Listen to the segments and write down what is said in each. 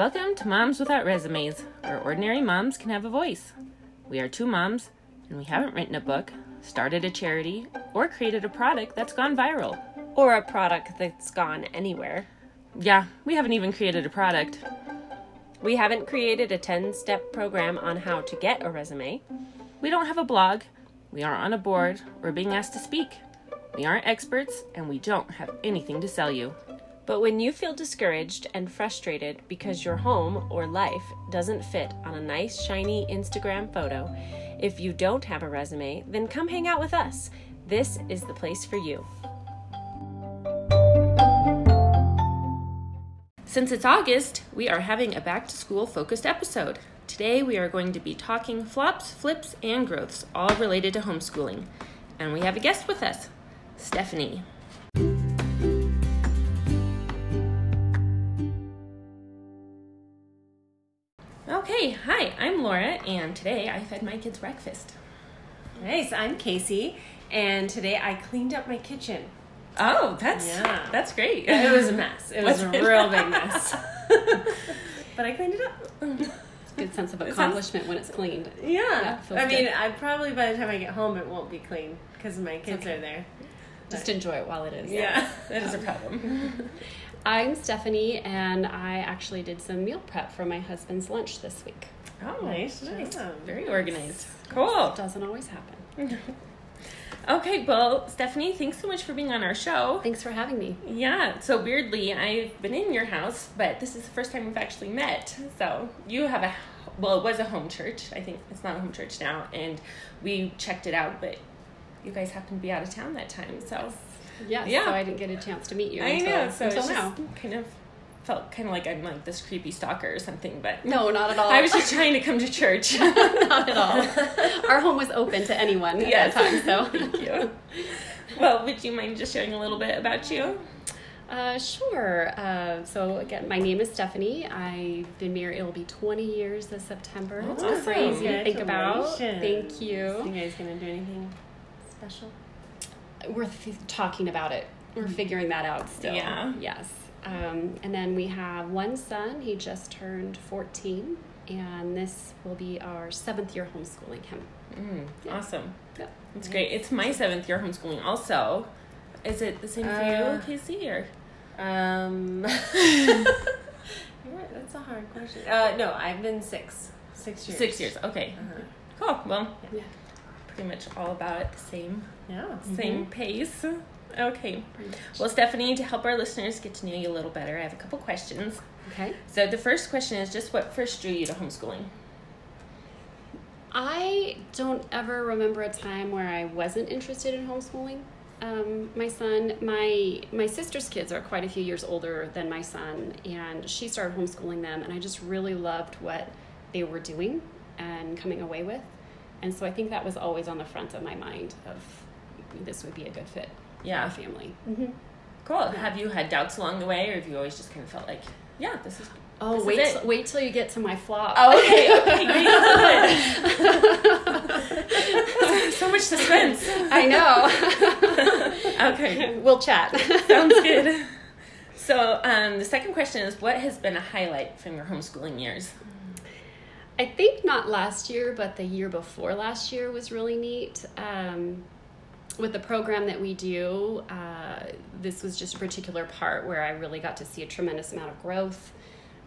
Welcome to Moms Without Resumes, where ordinary moms can have a voice. We are two moms, and we haven't written a book, started a charity, or created a product that's gone viral. Or a product that's gone anywhere. Yeah, we haven't even created a product. We haven't created a 10 step program on how to get a resume. We don't have a blog, we aren't on a board, or being asked to speak. We aren't experts, and we don't have anything to sell you. But when you feel discouraged and frustrated because your home or life doesn't fit on a nice, shiny Instagram photo, if you don't have a resume, then come hang out with us. This is the place for you. Since it's August, we are having a back to school focused episode. Today we are going to be talking flops, flips, and growths, all related to homeschooling. And we have a guest with us, Stephanie. Okay, hi, I'm Laura, and today I fed my kids breakfast. Nice, I'm Kacey, and today I cleaned up my kitchen. Oh, that's Yeah. that's great. It was a mess. It was a it? real big mess. but I cleaned it up. good sense of sounds- accomplishment when it's cleaned. Yeah. Yeah, I mean, good. I probably by the time I get home, it won't be clean because my kids okay. are there. Just enjoy it while it is. Yeah. that is a problem. I'm Stephanie, and I actually did some meal prep for my husband's lunch this week. Oh, Nice nice. job. Very organized. Cool. Doesn't always happen. Okay, well, Stephanie, thanks so much for being on our show. Thanks for having me. Yeah, so weirdly, I've been in your house, but this is the first time we've actually met. So you have a, well, it was a home church. I think it's not a home church now, and we checked it out, but you guys happened to be out of town that time, so Yes, Yeah. so I didn't get a chance to meet you I until, know. So until it's now. just kind of felt kind of like I'm like this creepy stalker or something, but No, not at all. I was just trying to come to church. not at all. Our home was open to anyone at Yes. that time, so. Thank you. Well, would you mind just sharing a little bit about you? Uh, sure. Uh, so again, my name is Stephanie. I've been married. It will be 20 years this September. It's Awesome. crazy to think about. Thank You you. guys gonna do anything special? We're th- talking about it. We're figuring that out still. Yeah. Yes. Um, and then we have one son. He just turned 14, and this will be our seventh year homeschooling him. Mm, Yeah. Awesome. Yep. It's great. It's my seventh year homeschooling also. Is it the same for Uh, you, Kacey? Or Um, that's a hard question. Uh, no, I've been six, six years. six years? Okay. Uh-huh. Cool. Well, Yeah. Pretty much all about it. The same, Yeah. same pace. Okay. Well, Stephanie, to help our listeners get to know you a little better, I have a couple questions. Okay. So the first question is just what first drew you to homeschooling? I don't ever remember a time where I wasn't interested in homeschooling. Um, my son, my my sister's kids are quite a few years older than my son, and she started homeschooling them, and I just really loved what they were doing and coming away with, and so I think that was always on the front of my mind of this would be a good fit Yeah. for family. Mm-hmm. Cool. Have you had doubts along the way, or have you always just kind of felt like, yeah, this is. Oh, this wait! Is? Till, wait till you get to my flop. Oh, okay. Okay. So much suspense. I know. Okay. we'll chat. Sounds good. So, um, the second question is what has been a highlight from your homeschooling years? I think not last year, but the year before last year was really neat. Um, with the program that we do, uh, this was just a particular part where I really got to see a tremendous amount of growth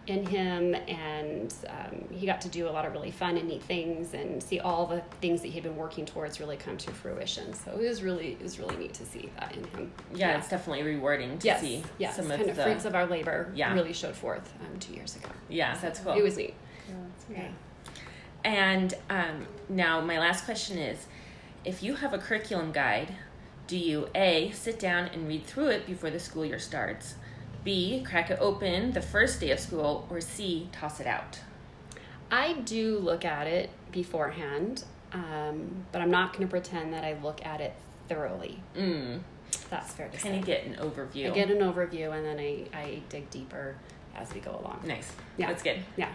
in him, and um, he got to do a lot of really fun and neat things, and see all the things that he'd been working towards really come to fruition. So it was really, it was really neat to see that in him. Yeah, it's definitely rewarding to yes, see yes, some of kind the. fruits of our labor Yeah. really showed forth um, two years ago. yeah, that's cool. It was neat. Yeah. And um, now, my last question is if you have a curriculum guide, do you A, sit down and read through it before the school year starts? B, crack it open the first day of school? Or C, toss it out? I do look at it beforehand, um, but I'm not going to pretend that I look at it thoroughly. Mm, That's fair to kind say. of get an overview. I get an overview and then I, I dig deeper as we go along. Nice. Yeah. That's good. Yeah.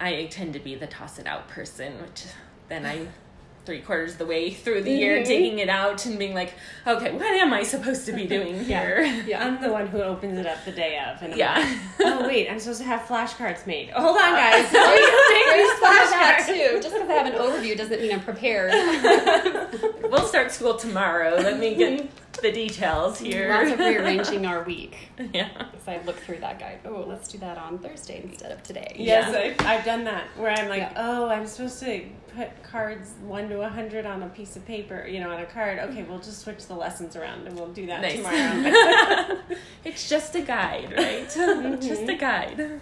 I tend to be the toss it out person, which then I three quarters of the way through the year, digging it out and being like, okay, what am I supposed to be doing here? Yeah. I'm the one who opens it up the day of, and I'm Yeah. like, oh wait, I'm supposed to have flashcards made. Hold on, guys. There's that too. Just because I have an overview doesn't mean I'm prepared. we'll start school tomorrow. Let me get the details here. Lots of rearranging our week. yeah. So I look through that guide. Oh, let's do that on Thursday instead of today. Yes, Yeah. I've, I've done that where I'm like, Yeah. oh, I'm supposed to put cards one to a hundred on a piece of paper, you know, on a card. Okay, we'll just switch the lessons around and we'll do that Nice. tomorrow. it's just a guide, right? just a guide.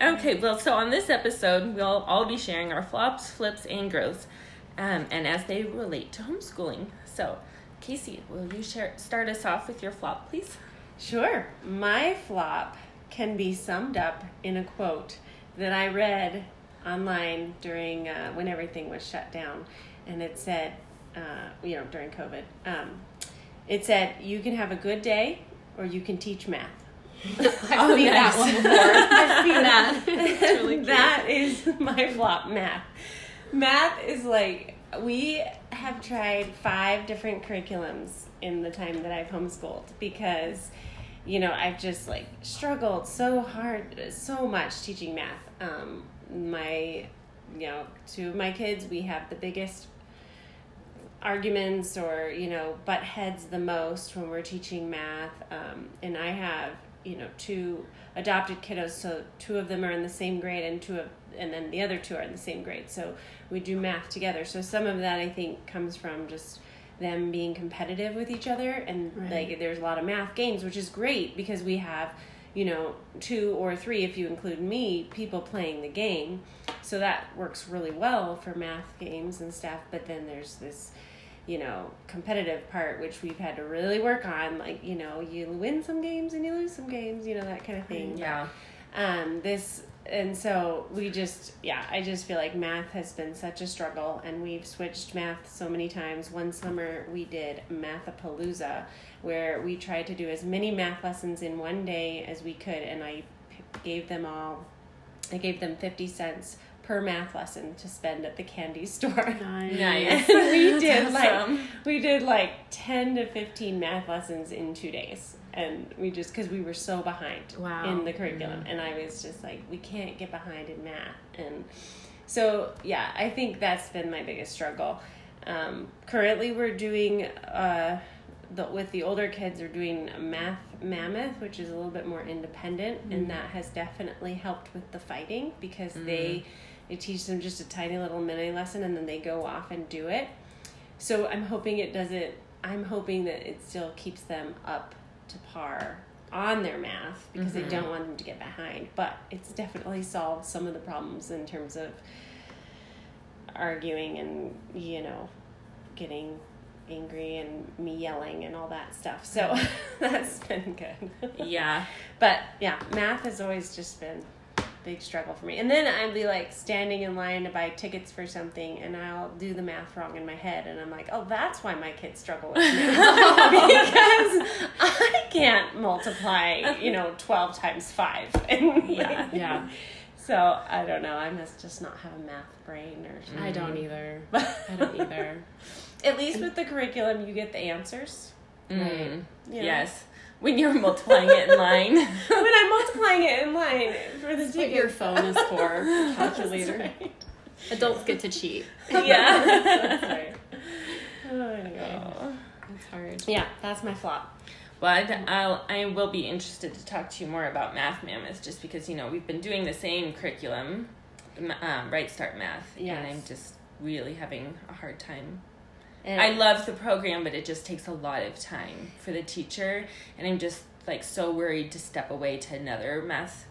Okay, well, so on this episode, we'll all be sharing our flops, flips, and growths, um, and as they relate to homeschooling. So, Kacey, will you share start us off with your flop, please? Sure. My flop can be summed up in a quote that I read online during uh, when everything was shut down, and it said, uh, you know, during COVID, um, it said, "You can have a good day, or you can teach math." I've Oh, seen nice. that one before. I've seen that. Really that is my flop math. Math is like we have tried five different curriculums in the time that I've homeschooled because you know I've just like struggled so hard so much teaching math. Um, my you know two of my kids we have the biggest arguments or you know butt heads the most when we're teaching math um, and i have you know two adopted kiddos so two of them are in the same grade and two of and then the other two are in the same grade so we do math together so some of that i think comes from just them being competitive with each other and Right. like there's a lot of math games which is great because we have you know two or three if you include me people playing the game so that works really well for math games and stuff but then there's this you know competitive part which we've had to really work on like you know you win some games and you lose some games you know that kind of thing Yeah. um this and so we just yeah i just feel like math has been such a struggle and we've switched math so many times. One summer we did mathapalooza where we tried to do as many math lessons in one day as we could and i gave them all i gave them 50 cents per math lesson to spend at the candy store. Nice. and we did That's like we did like 10 to 15 math lessons in two days and we just because we were so behind Wow. in the curriculum. And i was just like we can't get behind in math. And so yeah i think that's been my biggest struggle. Um, currently we're doing uh, the, with the older kids are doing math mammoth which is a little bit more independent and that has definitely helped with the fighting because they they teach them just a tiny little mini lesson and then they go off and do it. So i'm hoping it doesn't i'm hoping that it still keeps them up to par on their math because they mm-hmm. don't want them to get behind. But it's definitely solved some of the problems in terms of arguing and you know getting angry and me yelling and all that stuff. So that's been good. Yeah. but yeah, math has always just been big struggle for me. And then I'd be like standing in line to buy tickets for something and I'll do the math wrong in my head and I'm like, oh, that's why my kids struggle with math. because I can't multiply, you know, 12 times 5. And Yeah. Yeah. So I don't know. I must just not have a math brain or something. I don't either. I don't either. At least with the curriculum, you get the answers. Mm. you know? Yes. When you're multiplying it in line. when I'm multiplying it in line for the That's what your phone is for. Calculator. right. Adults get to cheat. yeah. That's right. Oh, anyway. That's hard. Yeah, that's my flop. Well, I'd- I'll, I will be interested to talk to you more about Math Mammoth just because, you know, we've been doing the same curriculum, um, Right Start Math, Yes. and I'm just really having a hard time. And I love the program, but it just takes a lot of time for the teacher, and I'm just like so worried to step away to another math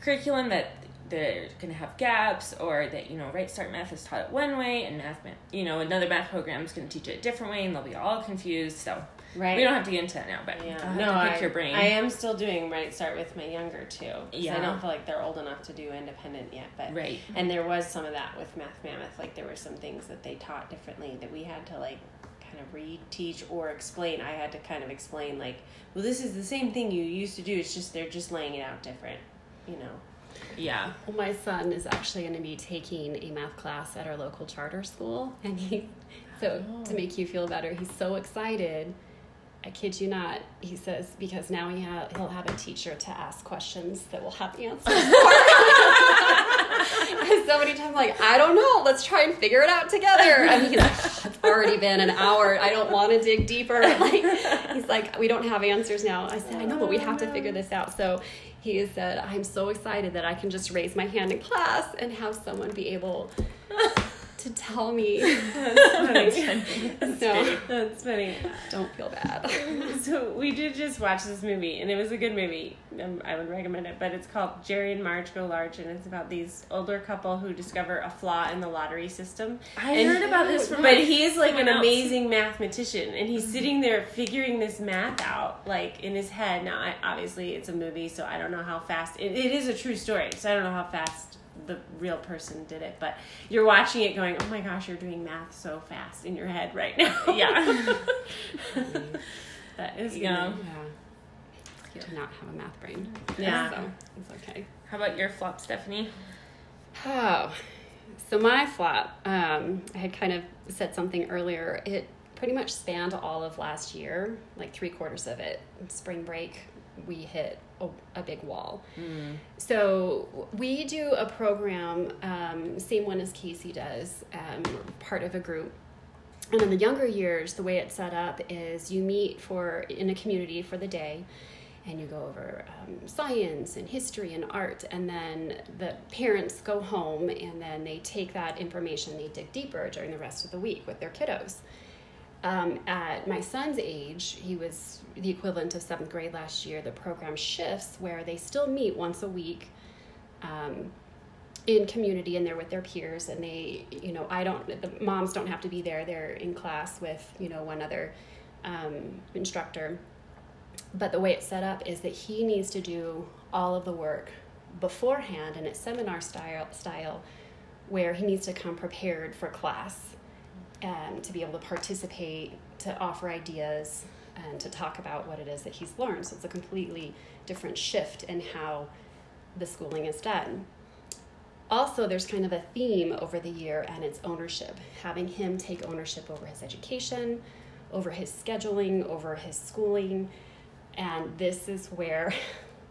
curriculum that they're going to have gaps or that you know right start math is taught it one way and math you know another math program is going to teach it a different way and they'll be all confused. So right. we don't have to get into that now but yeah, no, pick I, your brain I am still doing right start with my younger two. Yeah. I don't feel like they're old enough to do independent yet, but right and there was some of that with Math Mammoth. Like there were some things that they taught differently that we had to like kind of reteach or explain. I had to kind of explain like, well, this is the same thing you used to do. It's just they're just laying it out different, you know. Yeah. Well, my son is actually going to be taking a math class at our local charter school, and he, so to oh. make you feel better, he's so excited. I kid you not. He says because now he ha- he'll have a teacher to ask questions that will have answers. for. so many times, like I don't know. Let's try and figure it out together. And he's like, "Oh, it's already been an hour. I don't want to dig deeper. Like he's like, we don't have answers now. I said, I know, but we have to figure this out. So he said, I'm so excited that I can just raise my hand in class and have someone be able to tell me. No, That's funny. don't feel bad. So we did just watch this movie, and it was a good movie. Um, I would recommend it, but it's called Jerry and Marge Go Large, and it's about these older couple who discover a flaw in the lottery system. I And- heard about this from but my- he is like an else. amazing mathematician, and he's sitting there figuring this math out, like in his head. Now, I, obviously, it's a movie, so I don't know how fast. It, it is a true story, so I don't know how fast the real person did it. But you're watching it, going, "Oh my gosh, you're doing math so fast in your head right now." Yeah. that is Yeah. yeah. Yeah. Do not have a math brain. Yeah. So it's okay. How about your flop, Stephanie? Oh, so my flop, um, I had kind of said something earlier. It pretty much spanned all of last year, like three quarters of it. Spring break, we hit a, a big wall. So we do a program, um, same one as Kacey does, um, part of a group. And in the younger years, the way it's set up is you meet for in a community for the day, and you go over um, science and history and art, and then the parents go home and then they take that information, they dig deeper during the rest of the week with their kiddos. Um, at my son's age, he was the equivalent of seventh grade last year. The program shifts where they still meet once a week. Um, in community and they're with their peers and they you know i don't the moms don't have to be there they're in class with you know one other um, instructor but the way it's set up is that he needs to do all of the work beforehand and it's seminar style style where he needs to come prepared for class um, to be able to participate to offer ideas and to talk about what it is that he's learned. So it's a completely different shift in how the schooling is done. Also there's kind of a theme over the year and it's ownership. Having him take ownership over his education over his scheduling over his schooling and this is where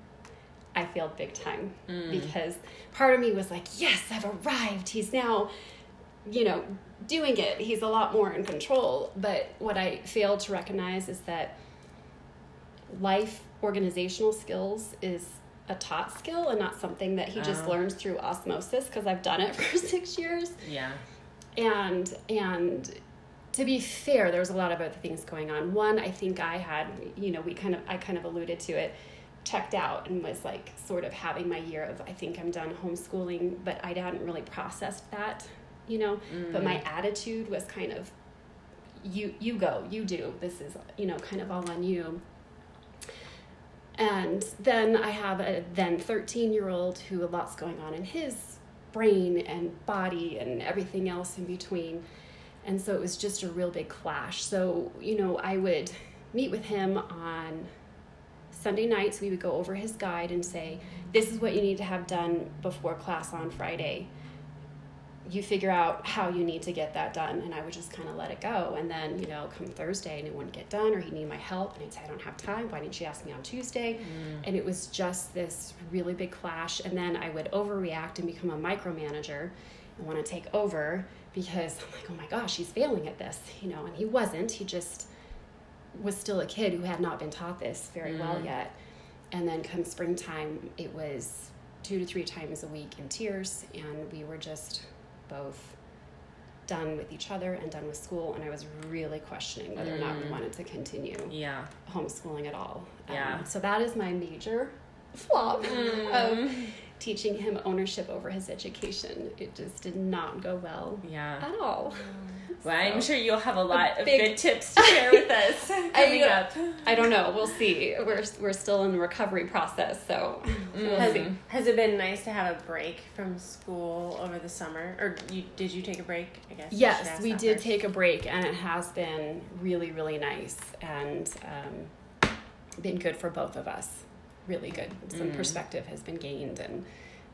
i failed big time. Because part of me was like yes i've arrived. He's now you know doing it he's a lot more in control but what i fail to recognize is that life organizational skills is a taught skill and not something that he just Oh. learns through osmosis because I've done it for six years. Yeah. And and to be fair, there's a lot of other things going on. One, I think I had, you know, we kind of I kind of alluded to it, checked out and was like sort of having my year of I think I'm done homeschooling, but I hadn't really processed that, you know. But my mm. attitude was kind of you you go, you do. This is, you know, kind of all on you. And then I have a then 13 year old who a lot's going on in his brain and body and everything else in between. And so it was just a real big clash. So, you know, I would meet with him on Sunday nights. We would go over his guide and say, This is what you need to have done before class on Friday. You figure out how you need to get that done. And I would just kind of let it go. And then, you know, come Thursday and it wouldn't get done or he'd need my help. And I'd say, I don't have time. Why didn't you ask me on Tuesday? Mm. And it was just this really big clash. And then I would overreact and become a micromanager and want to take over because I'm like, oh my gosh, he's failing at this, you know, and he wasn't. He just was still a kid who had not been taught this very well mm. yet. And then come springtime, it was two to three times a week in tears, and we were just both done with each other and done with school. And I was really questioning whether or not we mm. wanted to continue Yeah. homeschooling at all. Um, yeah. Um, so that is my major flop mm. of teaching him ownership over his education. It just did not go well Yeah. at all. Mm. Well, I'm sure you'll have a lot of big- good tips to share with us uh, coming I- up. I don't know. We'll see. We're we're still in the recovery process, so mm. we'll Has, see. has it been nice to have a break from school over the summer, or you did you take a break? I guess. Yes, we did first. take a break, and it has been really, really nice and um, been good for both of us. Really good. Some mm. perspective has been gained, and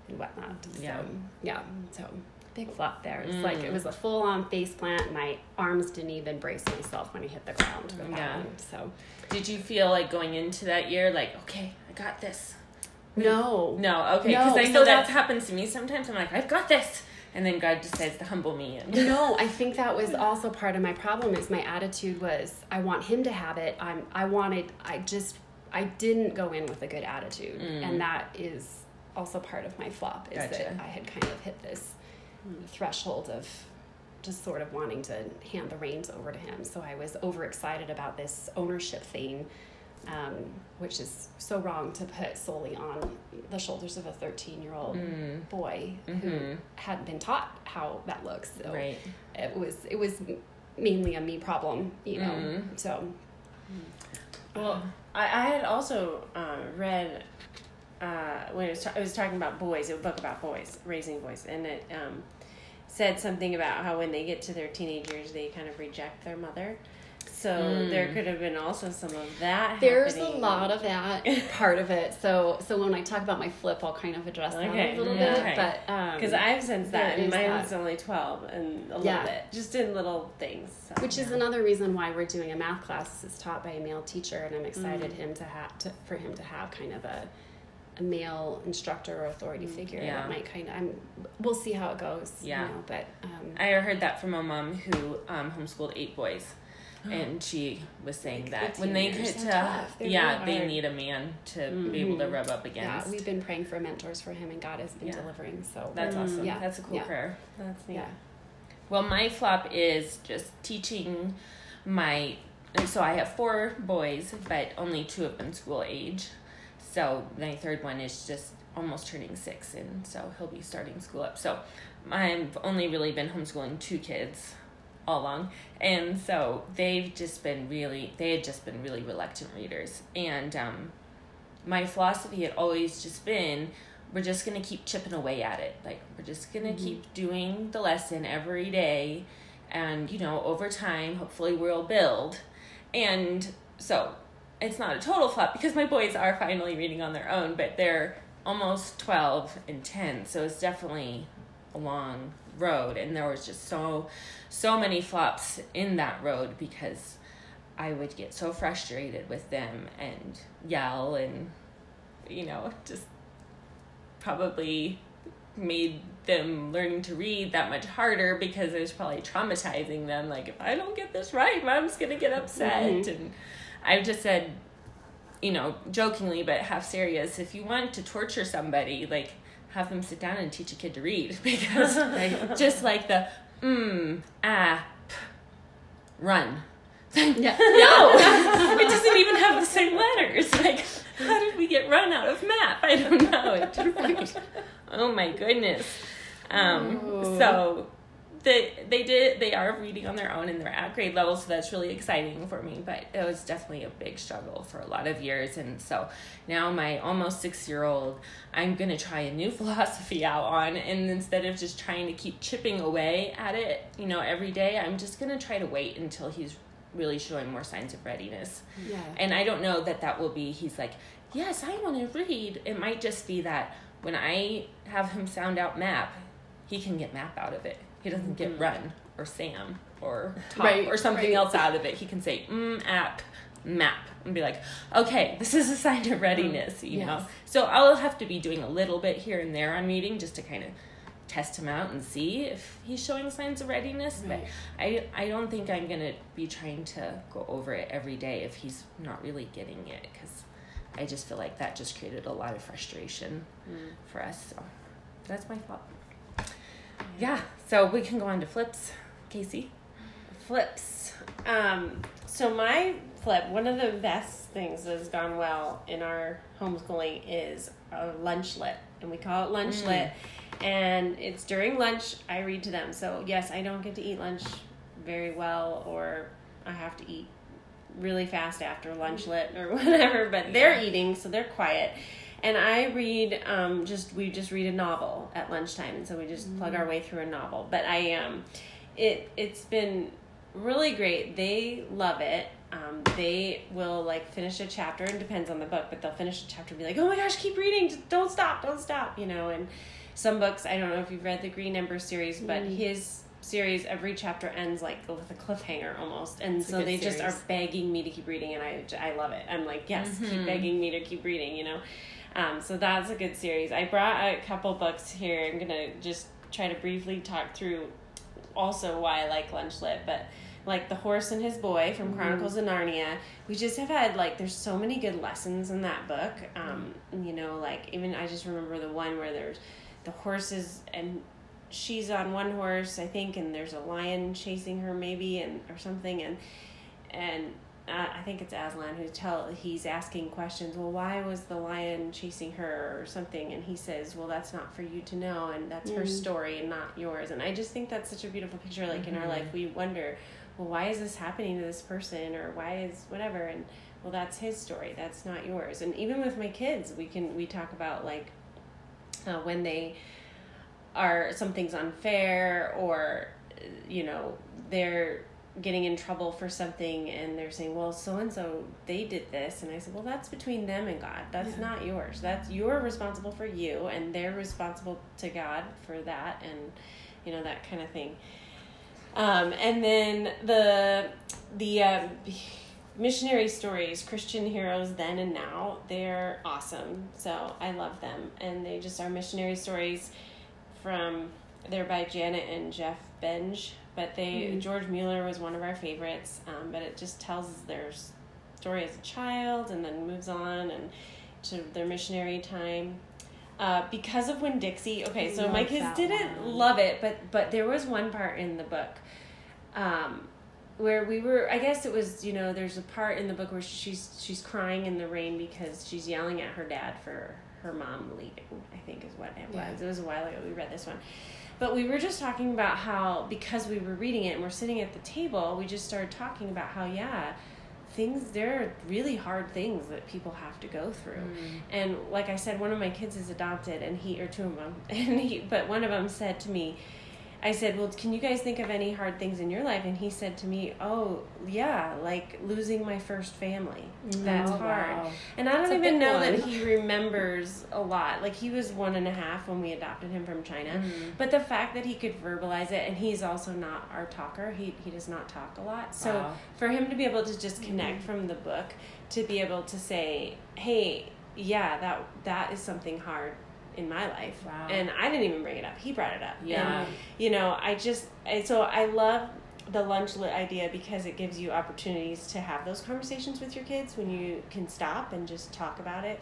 and whatnot. Yeah. So, yeah. So big flop there. It's Mm. like it was a full on face plant. My arms didn't even brace myself when I hit the ground. Yeah. one. So Did you feel like going into that year, like, okay, I got this? no. No, okay, because No, I so know that that's- happens to me sometimes. I'm like, I've got this, and then God decides to humble me. And No, I think that was also part of my problem is my attitude was I want him to have it. I'm I wanted I just I didn't go in with a good attitude. And that is also part of my flop is that I had kind of hit this threshold of just sort of wanting to hand the reins over to him. So I was overexcited about this ownership thing, um, which is so wrong to put solely on the shoulders of a 13 year old Mm. boy who Mhm. hadn't been taught how that looks. So right, it was it was mainly a me problem, you know. Mhm. So Well, I, I had also uh, read uh, when it was, ta- it was talking about boys, a book about boys, raising boys, and it um, said something about how when they get to their teenagers, they kind of reject their mother. So Mm. there could have been also some of that. there's a lot of that part of it. So so when I talk about my flip, I'll kind of address that a little okay. bit. But um, Because I've sensed that, and mine's that. only 12 and a little bit, just in little things. So. which is another reason why we're doing a math class. It's taught by a male teacher, and I'm excited Mm. him to have to, for him to have kind of a a male instructor or authority figure Yeah. that might kind of. I'm. We'll see how it goes. Yeah. You know, but um, I heard that from a mom who um, homeschooled eight boys. And she was saying Like, that when they get to. They're yeah, really they need a man to be able to Mhm. rub up against yeah, we've been praying for mentors for him, and God has been Yeah. delivering. So That's we're- awesome. Yeah, That's a cool yeah. prayer. That's neat. Yeah. Well, my flop is just teaching my. So I have four boys, but only two of them school age. So my third one is just almost turning six, and so he'll be starting school up. So I've only really been homeschooling two kids all along, and so they've just been really they had just been really reluctant readers, and um, my philosophy had always just been we're just going to keep chipping away at it like we're just going to Mhm. keep doing the lesson every day and you know over time hopefully we'll build and so it's not a total flop because my boys are finally reading on their own but they're almost 12 and 10 so it's definitely a long road and there was just so so many flops in that road because I would get so frustrated with them and yell and you know just probably made them learning to read that much harder because it was probably traumatizing them like if I don't get this right mom's going to get upset Mhm. and I just said you know jokingly but half serious if you want to torture somebody like have them sit down and teach a kid to read because just like the mm ah p, run Yeah. no, it doesn't even have the same letters. Like, how did we get run out of map? I don't know. It just, oh my goodness. Um, so they they did they are reading on their own and they're at grade level, so that's really exciting for me. But it was definitely a big struggle for a lot of years, and so now my almost six year old, I'm gonna try a new philosophy out on, and instead of just trying to keep chipping away at it, you know, every day, I'm just gonna try to wait until he's really showing more signs of readiness. Yeah. And I don't know that that will be, he's like, yes, I want to read. It might just be that when I have him sound out map, he can get map out of it. He doesn't get mm-hmm. run or Sam or top Right, or something right. else out of it. He can say, mm, app, map, and be like, okay, this is a sign of mm-hmm. readiness, you know? So I'll have to be doing a little bit here and there on reading just to kind of test him out and see if he's showing signs of readiness. Right. But I, I don't think I'm going to be trying to go over it every day if he's not really getting it because I just feel like that just created a lot of frustration mm. for us. So that's my fault. Yeah, so we can go on to flips. Kacey? Flips. Um, so my flip, one of the best things that has gone well in our homeschooling is a lunch lit, and we call it lunch Mm. lit. And it's during lunch I read to them. So yes, I don't get to eat lunch very well, or I have to eat really fast after lunch lit or whatever. But they're eating, so they're quiet. And I read um, just we just read a novel at lunchtime, and so we just plug our way through a novel. But I um, it it's been really great. They love it. Um, they will like finish a chapter and depends on the book, but they'll finish a chapter and be like, "Oh my gosh, keep reading! Just don't stop! Don't stop!" You know. And some books, I don't know if you've read the Green Ember series, but Mm. his series every chapter ends like with a cliffhanger almost, and It's so they just are begging me to keep reading, and I I love it. I'm like, yes, keep Mhm. begging me to keep reading. You know. Um, so that's a good series. I brought a couple books here. I'm gonna just try to briefly talk through also why I like lunch lit, but like the horse and his boy from Chronicles of Narnia. We just have had like there's so many good lessons in that book. Um, you know, like even I just remember the one where there's the horses and she's on one horse, I think, and there's a lion chasing her maybe and or something and and uh, I think it's Aslan who tell he's asking questions. Well, why was the lion chasing her or something? And he says, "Well, that's not for you to know, and that's her Mm. story and not yours." And I just think that's such a beautiful picture. Like in our Mhm. life, we wonder, well, why is this happening to this person, or why is whatever? And well, that's his story. That's not yours. And even with my kids, we can we talk about like uh, when they are something's unfair or you know they're getting in trouble for something and they're saying well so and so they did this. And i said well that's between them and god. That's Yeah. not yours. That's you're responsible for you and they're responsible to god for that. And you know that kind of thing. Um, and then the the um, missionary stories christian heroes then and now they're awesome. So i love them. And they just are missionary stories from they're by janet and Geoff Benge but they Mhm. george mueller was one of our favorites um, but it just tells their story as a child and then moves on and to their missionary time uh, because of Winn Dixie okay so my kids didn't one. love it but but there was one part in the book um, where we were i guess it was you know there's a part in the book where she's she's crying in the rain because she's yelling at her dad for her mom leaving i think is what it Yeah. was it was a while ago we read this one but we were just talking about how because we were reading it and we're sitting at the table we just started talking about how yeah things there are really hard things that people have to go through Mm. and like I said, one of my kids is adopted, and he or two of them, and he, but one of them said to me, I said, "Well, can you guys think of any hard things in your life?" And he said to me, "Oh, yeah, like losing my first family. That's Oh, hard." wow. And I don't even know that he remembers a lot. Like he was one and a half when we adopted him from China. Mm. But the fact that he could verbalize it, and he's also not our talker. He he does not talk a lot. So Wow. for him to be able to just connect from the book, to be able to say, "Hey, yeah, that that is something hard in my life," Wow. and I didn't even bring it up. He brought it up. Yeah. And, you know, I just so I love the lunch lit idea because it gives you opportunities to have those conversations with your kids when you can stop and just talk about it.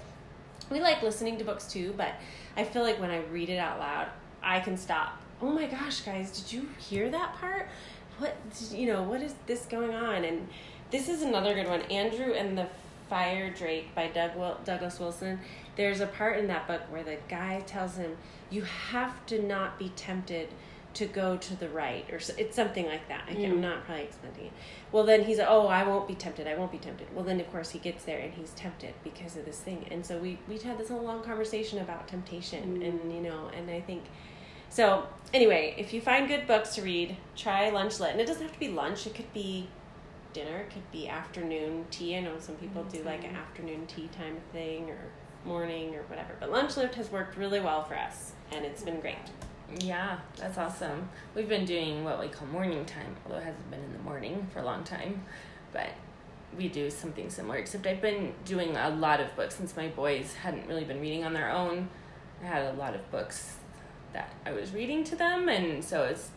We like listening to books too, but I feel like when I read it out loud, I can stop. Oh my gosh, guys, did you hear that part? What you know, what is this going on? And this is another good one, Andrew and the Firedrake by Doug Douglas Wilson. There's a part in that book where the guy tells him, "You have to not be tempted to go to the right," or so, it's something like that. I I'm Mm. not probably explaining it. Well, then he's, "Oh, I won't be tempted. I won't be tempted." Well, then of course he gets there and he's tempted because of this thing. And so we we had this whole long conversation about temptation, Mm. and you know, and I think. So anyway, if you find good books to read, try lunch lit, and it doesn't have to be lunch. It could be dinner. It could be afternoon tea. I know some people do like an afternoon tea time thing or morning or whatever. But lunch Lift has worked really well for us, and it's been great. Yeah, that's awesome. We've been doing what we call morning time, although it hasn't been in the morning for a long time. But we do something similar, except I've been doing a lot of books since my boys hadn't really been reading on their own. I had a lot of books that I was reading to them, and so it's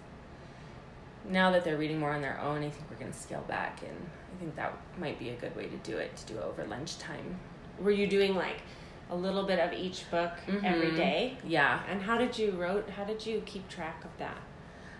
now that they're reading more on their own, I think we're going to scale back, and I think that might be a good way to do it to do it over lunchtime. Were you doing like a little bit of each book every Mhm. day? Yeah, And how did you wrote? How did you keep track of that?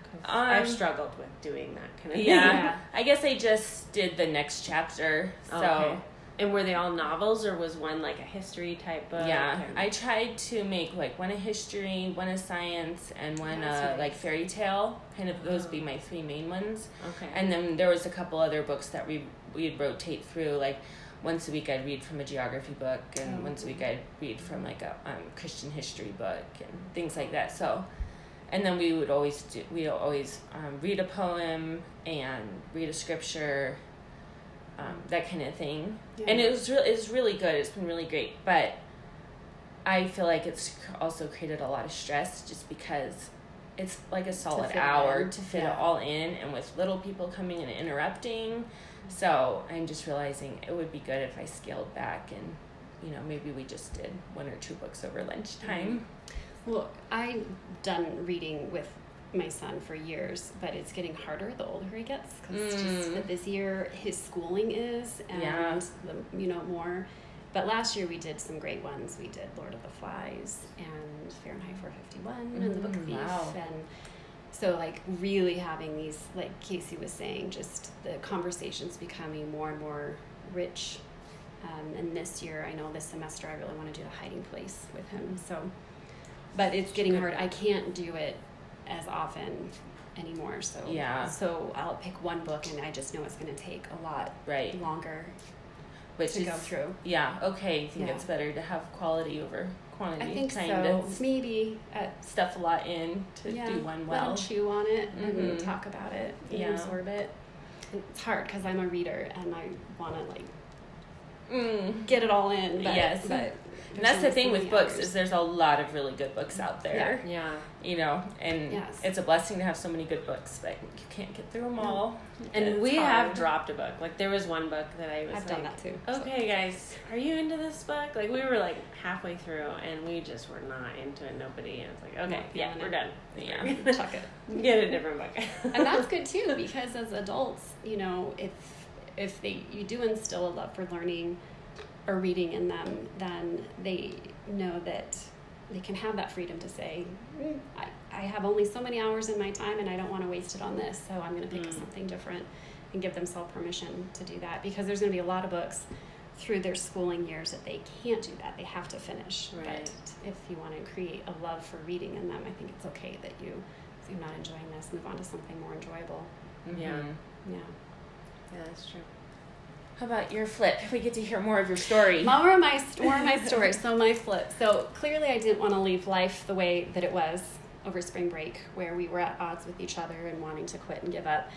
'Cause Um, I've struggled with doing that kind of thing. yeah. I guess I just did the next chapter, so. Okay. And were they all novels, or was one like a history type book? Yeah, and- I tried to make like one a history, one a science, and one That's uh, nice. like fairy tale. Kind of those Oh. be my three main ones. okay. And then there was a couple other books that we we'd rotate through. Like once a week I'd read from a geography book, and Oh, once a week I'd read from like a um, Christian history book and things like that. So, and then we would always do we always um, read a poem and read a scripture um, that kind of thing Yeah. and it was really it's really good it's been really great but i feel like it's also created a lot of stress just because it's like a solid it hour to fit Yeah. it all in and with little people coming and interrupting so i'm just realizing it would be good if i scaled back and you know maybe we just did one or two books over lunchtime Well, I've done reading with my son for years, but it's getting harder the older he gets because just Mm. the busier his schooling is and Yeah. the you know more. But last year we did some great ones. We did Lord of the Flies and Fahrenheit 451 and the Book Mm, Thief wow. and so like really having these like Kacey was saying, just the conversations becoming more and more rich. Um, and this year, I know this semester I really want to do the hiding place with him. So, but it's getting hard. I can't do it as often anymore. So Yeah. So I'll pick one book, and I just know it's going to take a lot right longer which to is go through. yeah okay i think Yeah. it's better to have quality over quantity I think kind so. of Maybe uh, stuff a lot in to yeah, do one let well chew on it and Mhm. talk about it and Yeah. absorb it. It's hard because I'm a reader and I want to like mm. get it all in. But, Yes. but and that's the thing with books hours. is there's a lot of really good books out there Yeah. you know and Yes. it's a blessing to have so many good books but you can't get through them No. all And It's we hard. have dropped a book. Like there was one book that I was I've like, done that too. so. okay, guys, are you into this book? Like we were like halfway through, and we just were not into it. Nobody, and it's like, okay, Not yeah, we're it. done. Yeah. Chuck it. Get a different book. and that's good too because as adults you know if if they you do instill a love for learning or reading in them then they know that they can have that freedom to say mm, I, I have only so many hours in my time and i don't want to waste it on this so i'm going to pick Mm. something different and give themselves permission to do that because there's going to be a lot of books through their schooling years that they can't do that they have to finish Right. but if you want to create a love for reading in them i think it's okay that you if you're not enjoying this move on to something more enjoyable Yeah. Mhm. yeah. yeah, that's true. How about your flip we get to hear more of your story More of my more of my story. So my flip. So clearly, I didn't want to leave life the way that it was over spring break, where we were at odds with each other and wanting to quit and give up.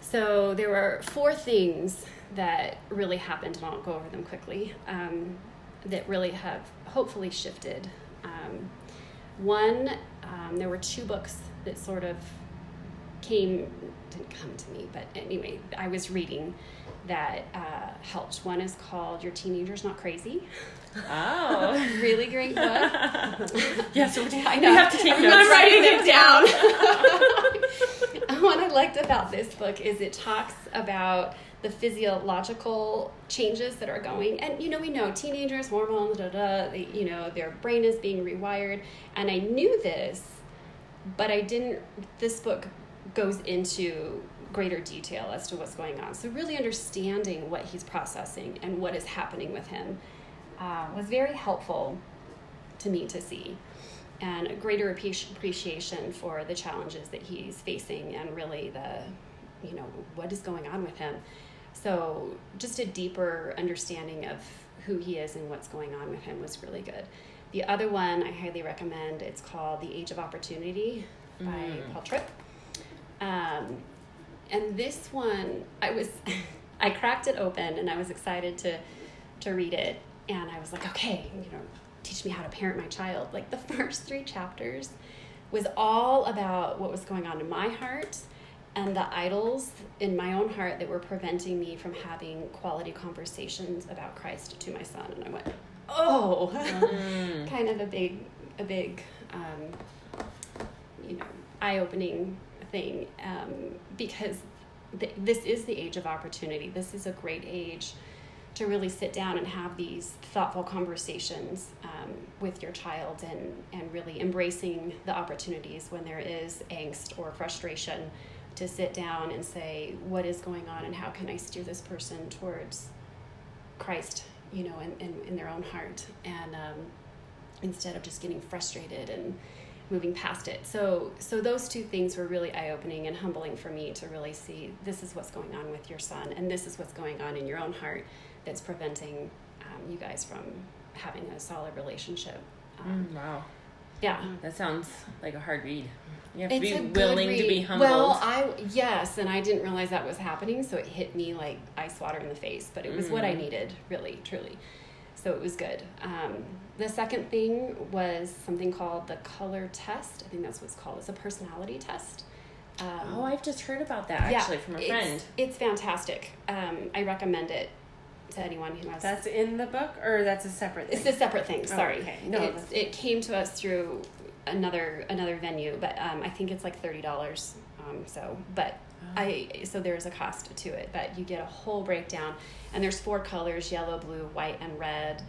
So there were four things that really happened, and I'll go over them quickly. Um, that really have hopefully shifted. Um, one, um, there were two books that sort of came didn't come to me, but anyway, I was reading that uh, helped. One is called "Your Teenager's Not Crazy." oh really great book. yes we I we know. have to take I'm notes writing it down. what I liked about this book is it talks about the physiological changes that are going, and you know, we know teenagers, hormones, da da. They, you know, their brain is being rewired, and I knew this, but I didn't. This book goes into greater detail as to what's going on. So really understanding what he's processing and what is happening with him uh, was very helpful to me to see and a greater appreciation for the challenges that he's facing and really the you know what is going on with him so just a deeper understanding of who he is and what's going on with him was really good the other one i highly recommend it's called the age of opportunity by Mm. paul tripp um, and this one i was i cracked it open and i was excited to to read it. And i was like okay you know teach me how to parent my child. Like the first three chapters was all about what was going on in my heart and the idols in my own heart that were preventing me from having quality conversations about christ to my son. And i went oh Mm. kind of a big a big um, you know eye-opening thing um, because th- this is the age of opportunity. This is a great age to really sit down and have these thoughtful conversations um, with your child and, and really embracing the opportunities when there is angst or frustration to sit down and say what is going on and how can i steer this person towards christ? You know in, in, in their own heart. And um, instead of just getting frustrated and moving past it so so those two things were really eye-opening and humbling for me to really see this is what's going on with your son and this is what's going on in your own heart that's preventing um, you guys from having a solid relationship um, Mm, wow Yeah. That sounds like a hard read. You have It's to be willing to be read. humbled. Well, I yes, and I didn't realize that was happening, so it hit me like ice water in the face. But it was what I Mm. needed, really, truly. So it was good. Um, the second thing was something called the color test. I think that's what it's called. It's a personality test. Um, oh, I've just heard about that yeah, actually from a friend. It's fantastic. Um, I recommend it to anyone who has. That's in the book, or that's a separate thing? It's a separate thing. Sorry, okay. No, It's- it came to us through another another venue, but um, I think it's like thirty dollars. Um, so, but I so there's a cost to it, but you get a whole breakdown, and there's four colors: yellow, blue, white, and red.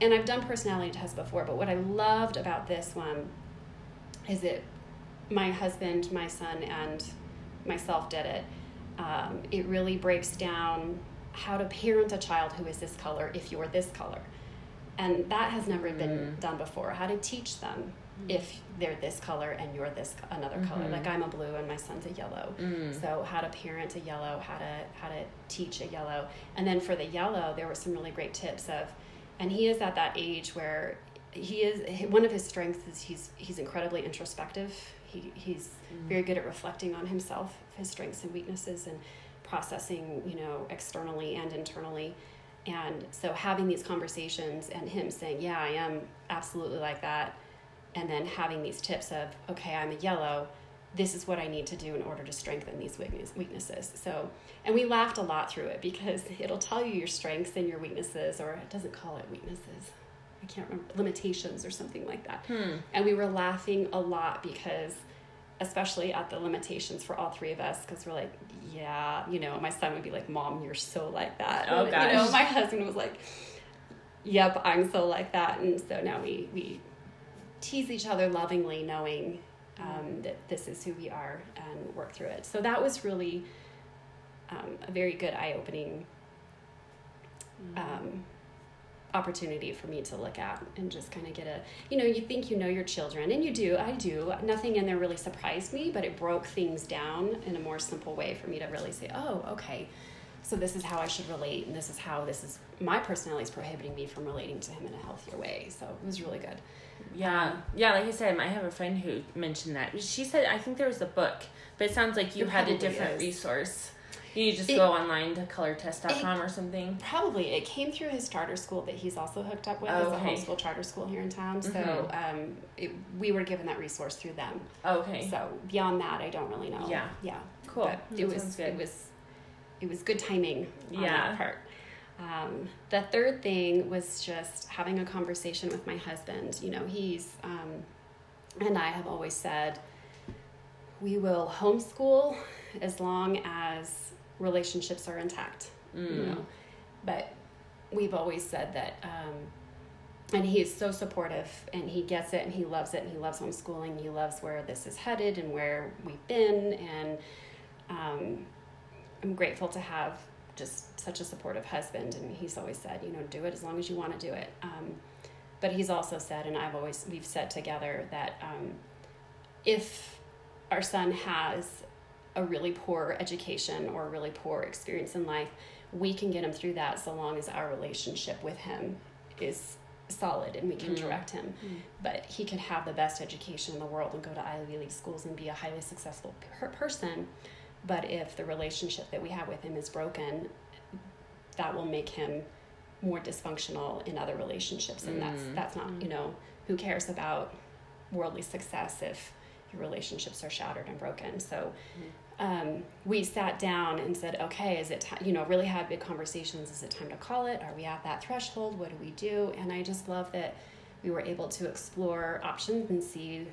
And I've done personality tests before, but what I loved about this one is that my husband, my son, and myself did it. Um, it really breaks down how to parent a child who is this color if you're this color. And that has never been done before. How to teach them if they're this color and you're this another color. Mhm. Like I'm a blue and my son's a yellow. Mm. So how to parent a yellow, how to how to teach a yellow, and then for the yellow, there were some really great tips of, and he is at that age where he is one of his strengths is he's he's incredibly introspective. He he's mm. very good at reflecting on himself, his strengths and weaknesses, and processing you know externally and internally. And so having these conversations and him saying, "Yeah, I am absolutely like that," and then having these tips of, "Okay, I'm a yellow." This is what I need to do in order to strengthen these weaknesses. So, and we laughed a lot through it because it'll tell you your strengths and your weaknesses, or it doesn't call it weaknesses. I can't remember, limitations or something like that. Hmm. And we were laughing a lot because, especially at the limitations for all three of us, because we're like, yeah, you know, my son would be like, Mom, you're so like that. Oh, And, You know, my husband was like, Yep, I'm so like that. And so now we, we tease each other lovingly, knowing um, that this is who we are and work through it. So that was really um, a very good eye opening um, opportunity for me to look at and just kind of get a, you know, you think you know your children, and you do, I do. Nothing in there really surprised me, but it broke things down in a more simple way for me to really say, oh, okay. So this is how I should relate, and this is how this is my personality is prohibiting me from relating to him in a healthier way. So it was really good. Yeah, yeah. Like I said, I have a friend who mentioned that. She said I think there was a book, but it sounds like you There had a different is. resource. You just It- go online to colortest.com or something. Probably it came through his charter school that he's also hooked up with. Okay. It's a homeschool charter school here in town. So Mhm. um, it, we were given that resource through them. Okay. So beyond that, I don't really know. Yeah. yeah, cool. But it was good. it was it was good timing on Yeah. that part. Um, the third thing was just having a conversation with my husband. You know, he's um, and I have always said we will homeschool as long as relationships are intact. You Mm. know, but we've always said that. Um, and he is so supportive and he gets it and he loves it and he loves homeschooling he loves where this is headed and where we've been and um, i'm grateful to have just such a supportive husband and he's always said you know do it as long as you want to do it. Um, but he's also said and i've always we've said together that um, if our son has a really poor education or a really poor experience in life we can get him through that so long as our relationship with him is solid and we can Mm. direct him. But he could have the best education in the world and go to ivy league schools and be a highly successful per- person but if the relationship that we have with him is broken that will make him more dysfunctional in other relationships. And that's Mm. that's not you know who cares about worldly success if your relationships are shattered and broken. So um, we sat down and said okay is it time you know really had big conversations. Is it time to call it? Are we at that threshold? What do we do? And i just love that we were able to explore options and see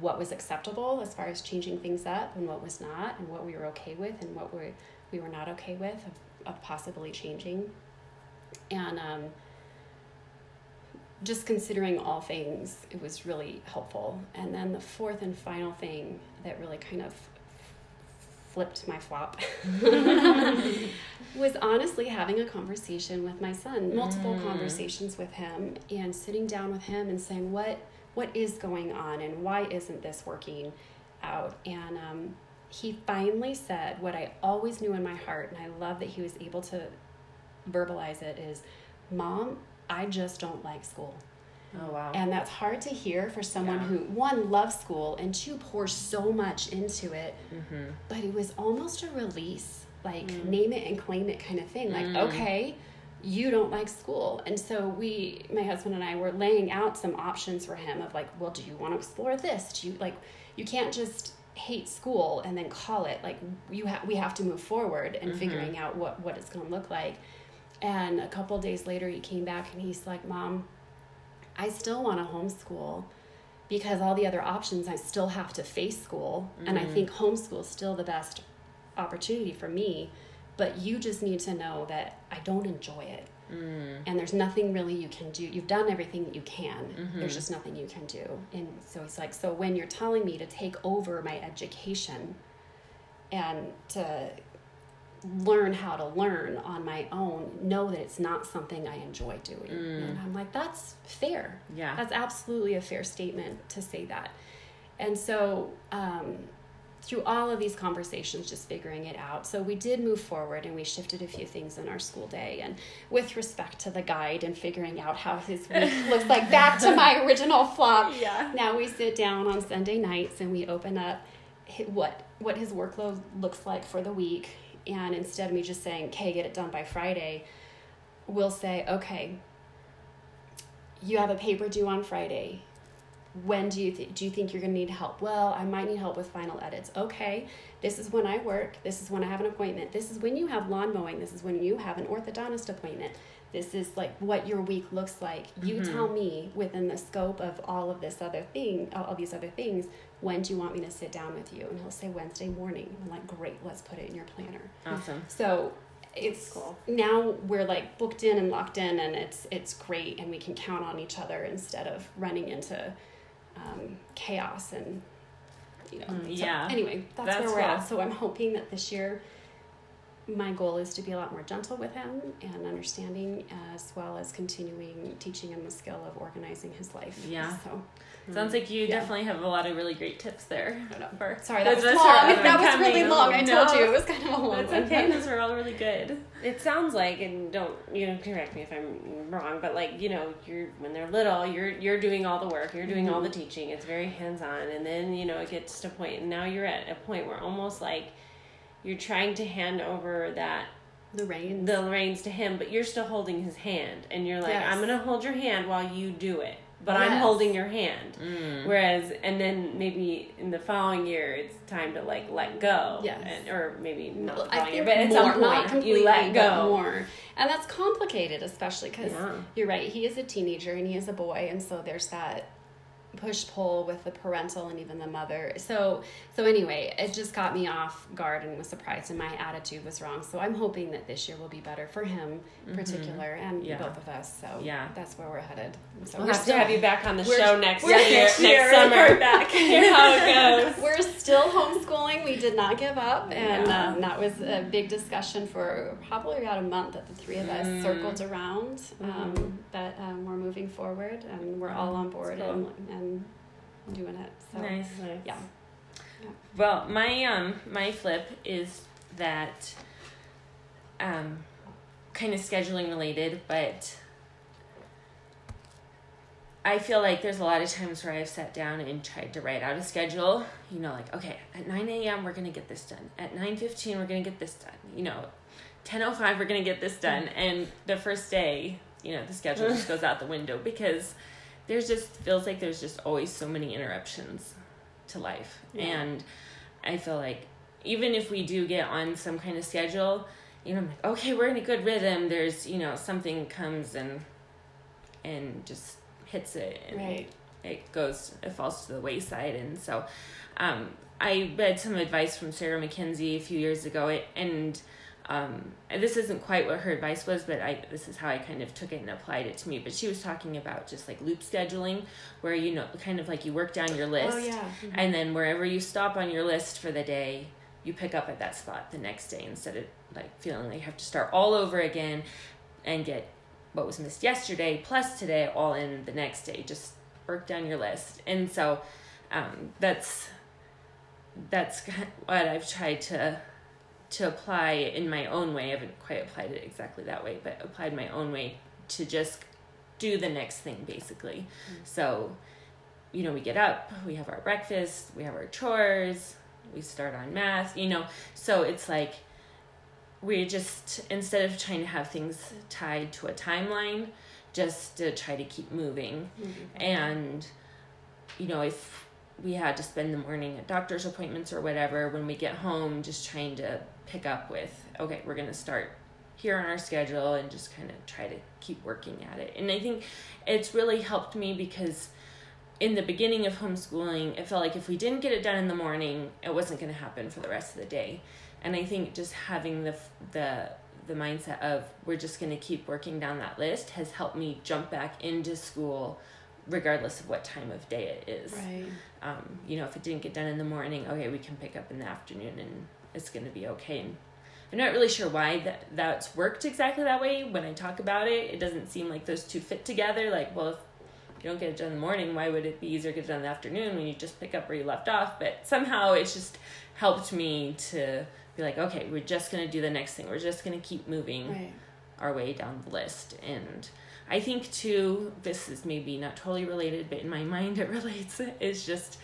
what was acceptable as far as changing things up and what was not and what we were okay with and what we, we were not okay with of, of possibly changing and um, just considering all things it was really helpful and then the fourth and final thing that really kind of flipped my flop was honestly having a conversation with my son multiple Mm. conversations with him and sitting down with him and saying what what is going on and why isn't this working out and um, he finally said what i always knew in my heart and i love that he was able to verbalize it is mom i just don't like school Oh wow. And that's hard to hear for someone Yeah. who, one, loves school and two, pours so much into it. mm-hmm. But it was almost a release, like Mm. name it and claim it kind of thing. Like, okay, you don't like school. And so we, my husband and I, were laying out some options for him of like, well, do you want to explore this? Do you like, you can't just hate school and then call it. Like you have we have to move forward and mm-hmm. figuring out what what it's going to look like. And a couple days later he came back and he's like mom i still want to homeschool because all the other options i still have to face school. And i mm-hmm. think homeschool is still the best opportunity for me but you just need to know that i don't enjoy it. Mm. And there's nothing really you can do. You've done everything that you can. Mm-hmm. There's just nothing you can do. And so he's like so when you're telling me to take over my education and to learn how to learn on my own know that it's not something i enjoy doing. Mm. And i'm like that's fair. Yeah. that's absolutely a fair statement to say that. And so um, through all of these conversations just figuring it out. So we did move forward and we shifted a few things in our school day. And with respect to the guide and figuring out how his week looks like back to my original flop Yeah. now we sit down on sunday nights and we open up what what his workload looks like for the week. And instead of me just saying okay get it done by friday we'll say okay you have a paper due on friday when do you th- do you think you're going to need help? Well i might need help with final edits. Okay this is when i work this is when i have an appointment this is when you have lawn mowing this is when you have an orthodontist appointment. This is like what your week looks like. You mm-hmm. tell me within the scope of all of this other thing all of these other things when do you want me to sit down with you? And he'll say wednesday morning. I'm like great let's put it in your planner. Awesome. so it's Cool. now we're like booked in and locked in, and it's it's great, and we can count on each other instead of running into um, chaos and you know. Mm, so yeah. Anyway, that's, That's where we're cool. at. So I'm hoping that this year. My goal is to be a lot more gentle with him and understanding, as well as continuing teaching him the skill of organizing his life. Yeah. So Sounds like you Yeah. definitely have a lot of really great tips there. I don't know. For, Sorry, that was long. That was coming. really long. I No, told you it was kind of a long That's one. okay. Those are all really good. It sounds like, and don't you know, correct me if I'm wrong, but like you know, you're when they're little, you're you're doing all the work, you're doing all mm-hmm. the teaching. It's very hands on, and then you know it gets to a point, and now you're at a point where almost like you're trying to hand over that The reins. the reins to him, but you're still holding his hand, and you're like, Yes. I'm gonna hold your hand while you do it, but I'm holding your hand. Mm. Whereas, and then maybe in the following year, it's time to like let go. Yes. And, or maybe not the I following year, think but at more, some not point completely, you let go. more, and that's complicated, especially because Yeah. you're right. He is a teenager and he is a boy, and so there's that push pull with the parental and even the mother. So so anyway, it just got me off guard and was surprised, and my attitude was wrong. So I'm hoping that this year will be better for him, in particular, and Mm-hmm. Yeah. both of us. So Yeah. that's where we're headed. So We'll we're have still- to have you back on the show next year, next next, year, summer. report back. Hear how it goes. We're still homeschooling. We did not give up, and Yeah. um, that was a big discussion for probably about a month that the three of us Mm. circled around. Um, That um, we're moving forward, and we're all on board That's and, and doing it. So Nice. yeah, Well, my um my flip is that um kind of scheduling related, but I feel like there's a lot of times where I've sat down and tried to write out a schedule. You know, like okay, at nine a.m. we're gonna get this done. At nine fifteen we're gonna get this done. You know, ten o five we're gonna get this done. And the first day, you know, the schedule just goes out the window because there's just feels like there's just always so many interruptions to life Yeah. and i feel like even if we do get on some kind of schedule you know I'm like okay we're in a good rhythm there's you know something comes and and just hits it and right. it goes it falls to the wayside and so um, i read some advice from Sarah Mackenzie a few years ago it, and um, and this isn't quite what her advice was but i this is how i kind of took it and applied it to me. But she was talking about just like loop scheduling where you know kind of like you work down your list Oh yeah. and then wherever you stop on your list for the day you pick up at that spot the next day instead of like feeling like you have to start all over again and get what was missed yesterday plus today all in the next day. Just work down your list. And so um, that's that's what i've tried to to apply in my own way i haven't quite applied it exactly that way but applied my own way to just do the next thing basically. Mm. So, you know, we get up, we have our breakfast, we have our chores, we start on math, you know. So it's like we just instead of trying to have things tied to a timeline, just to try to keep moving. Mm-hmm. And you know, if we had to spend the morning at doctor's appointments or whatever, when we get home, just trying to pick up with, okay, we're going to start here on our schedule and just kind of try to keep working at it. And I think it's really helped me because in the beginning of homeschooling, it felt like if we didn't get it done in the morning, it wasn't going to happen for the rest of the day. And I think just having the the the mindset of we're just going to keep working down that list has helped me jump back into school regardless of what time of day it is. Right. Um, you know, if it didn't get done in the morning, okay, we can pick up in the afternoon and it's going to be okay. And I'm not really sure why that that's worked exactly that way. When I talk about it, it doesn't seem like those two fit together. Like, well, if you don't get it done in the morning, why would it be easier to get it done in the afternoon when you just pick up where you left off? But somehow it's just helped me to be like, okay, we're just going to do the next thing. We're just going to keep moving Right. our way down the list. And I think too, this is maybe not totally related, but in my mind it relates, is just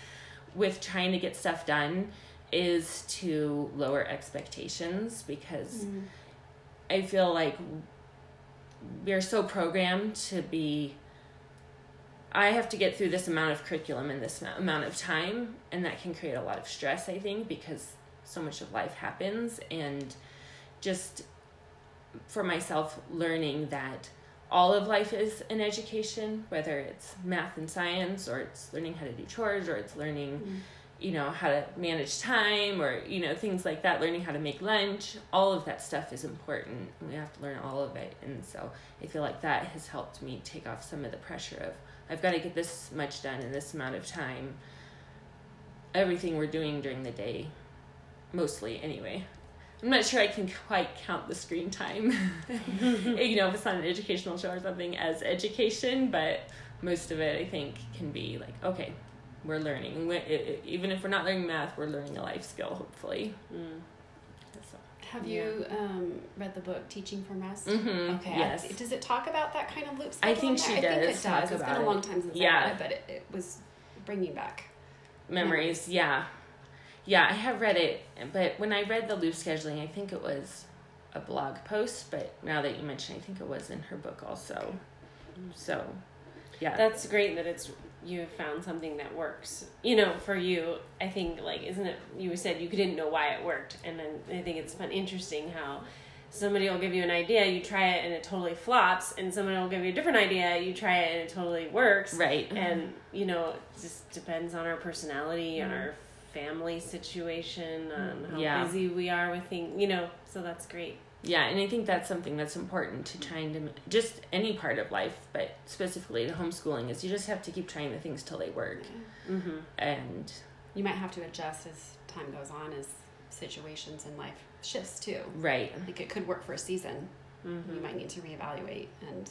with trying to get stuff done is to lower expectations because mm-hmm. I feel like we're so programmed to be I have to get through this amount of curriculum in this amount of time and that can create a lot of stress I think because so much of life happens. And just for myself learning that all of life is an education whether it's math and science or it's learning how to do chores or it's learning mm-hmm. You know how to manage time or you know things like that learning how to make lunch all of that stuff is important. We have to learn all of it. And so i feel like that has helped me take off some of the pressure of i've got to get this much done in this amount of time. Everything we're doing during the day mostly anyway. I'm not sure i can quite count the screen time. You know if it's not an educational show or something as education but most of it i think can be like okay we're learning we- it- it- even if we're not learning math we're learning a life skill hopefully Mm. so, Have you um, read the book Teaching from Rest? Mhm, Okay. yes. I, does it talk about that kind of loop? I schedule think she there? I think does it talk does. It's about been a long time since Yeah. I read it, but it, it was bringing back. memories yeah yeah i have read it but when i read the loop scheduling i think it was a blog post but now that you mention i think it was in her book also so yeah That's great that it's you have found something that works. You know, for you, I think like isn't it? You said you didn't know why it worked, and then I think it's fun, interesting how somebody will give you an idea, you try it, and it totally flops, and somebody will give you a different idea, you try it, and it totally works. right And you know, it just depends on our personality, on our family situation, on how Yeah. busy we are with things. You know, so that's great. Yeah, and I think that's something that's important to trying to just any part of life, but specifically to homeschooling is you just have to keep trying the things till they work. Mm-hmm. And You might have to adjust as time goes on, as situations in life shifts too. right, Like it could work for a season. Mm-hmm. You might need to reevaluate and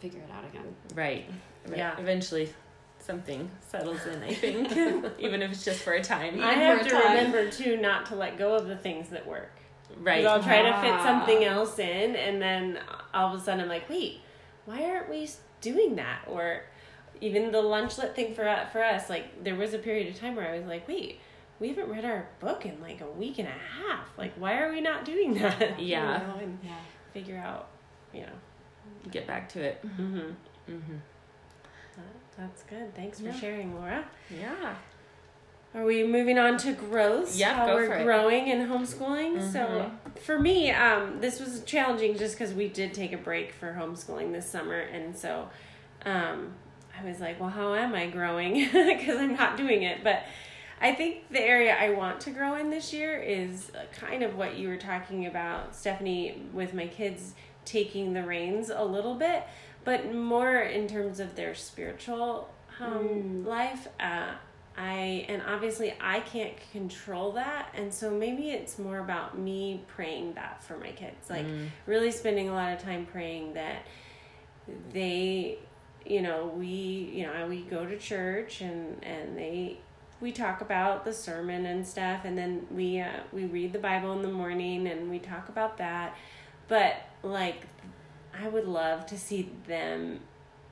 figure it out again. right. Right. Yeah. Eventually something settles in, I think, even if it's just for a time. I have to time. remember too not to let go of the things that work. Right. 'Cause I'll try to fit something else in, and then all of a sudden I'm like, wait, why aren't we doing that? Or even the lunchlet thing for uh, for us, like there was a period of time where I was like, wait, we haven't read our book in like a week and a half. Like, why are we not doing that? You Yeah. know, and Yeah. figure out, you know. Get back to it. Mm-hmm. hmm That's good. Thanks for Yeah. sharing, Laura. Yeah. Are we moving on to growth? Yeah, how we're growing and homeschooling. So Mhm. for me, um, this was challenging just because we did take a break for homeschooling this summer, and so um, I was like, well, how am I growing? Because I'm not doing it, but. I think the area I want to grow in this year is uh, kind of what you were talking about, Stephanie, with my kids taking the reins a little bit, but more in terms of their spiritual um, life. Uh, I and obviously I can't control that, and so maybe it's more about me praying that for my kids, like really spending a lot of time praying that they, you know, we, you know, we go to church and and they we talk about the sermon and stuff. And then we uh, we read the bible in the morning and we talk about that. But like I would love to see them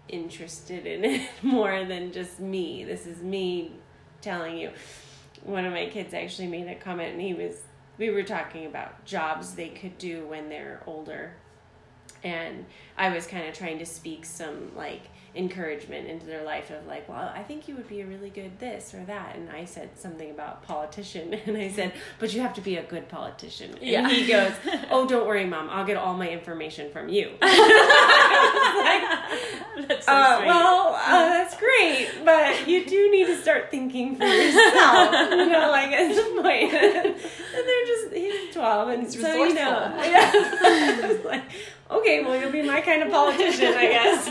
interested in it more than just me. This is me telling you. One of my kids actually made a comment and he was we were talking about jobs they could do when they're older. And I was kind of trying to speak some like encouragement into their life of like, well, I think you would be a really good this or that. And I said something about politician, and I said, but you have to be a good politician. And Yeah. he goes, oh, don't worry, mom, I'll get all my information from you. That's so Uh, well, uh, that's great, but you do need to start thinking for yourself. you know, like at some point, and they're just he's twelve, and He's so you know, resourceful. yeah. Like, okay, well, you'll be my kind of politician, I guess.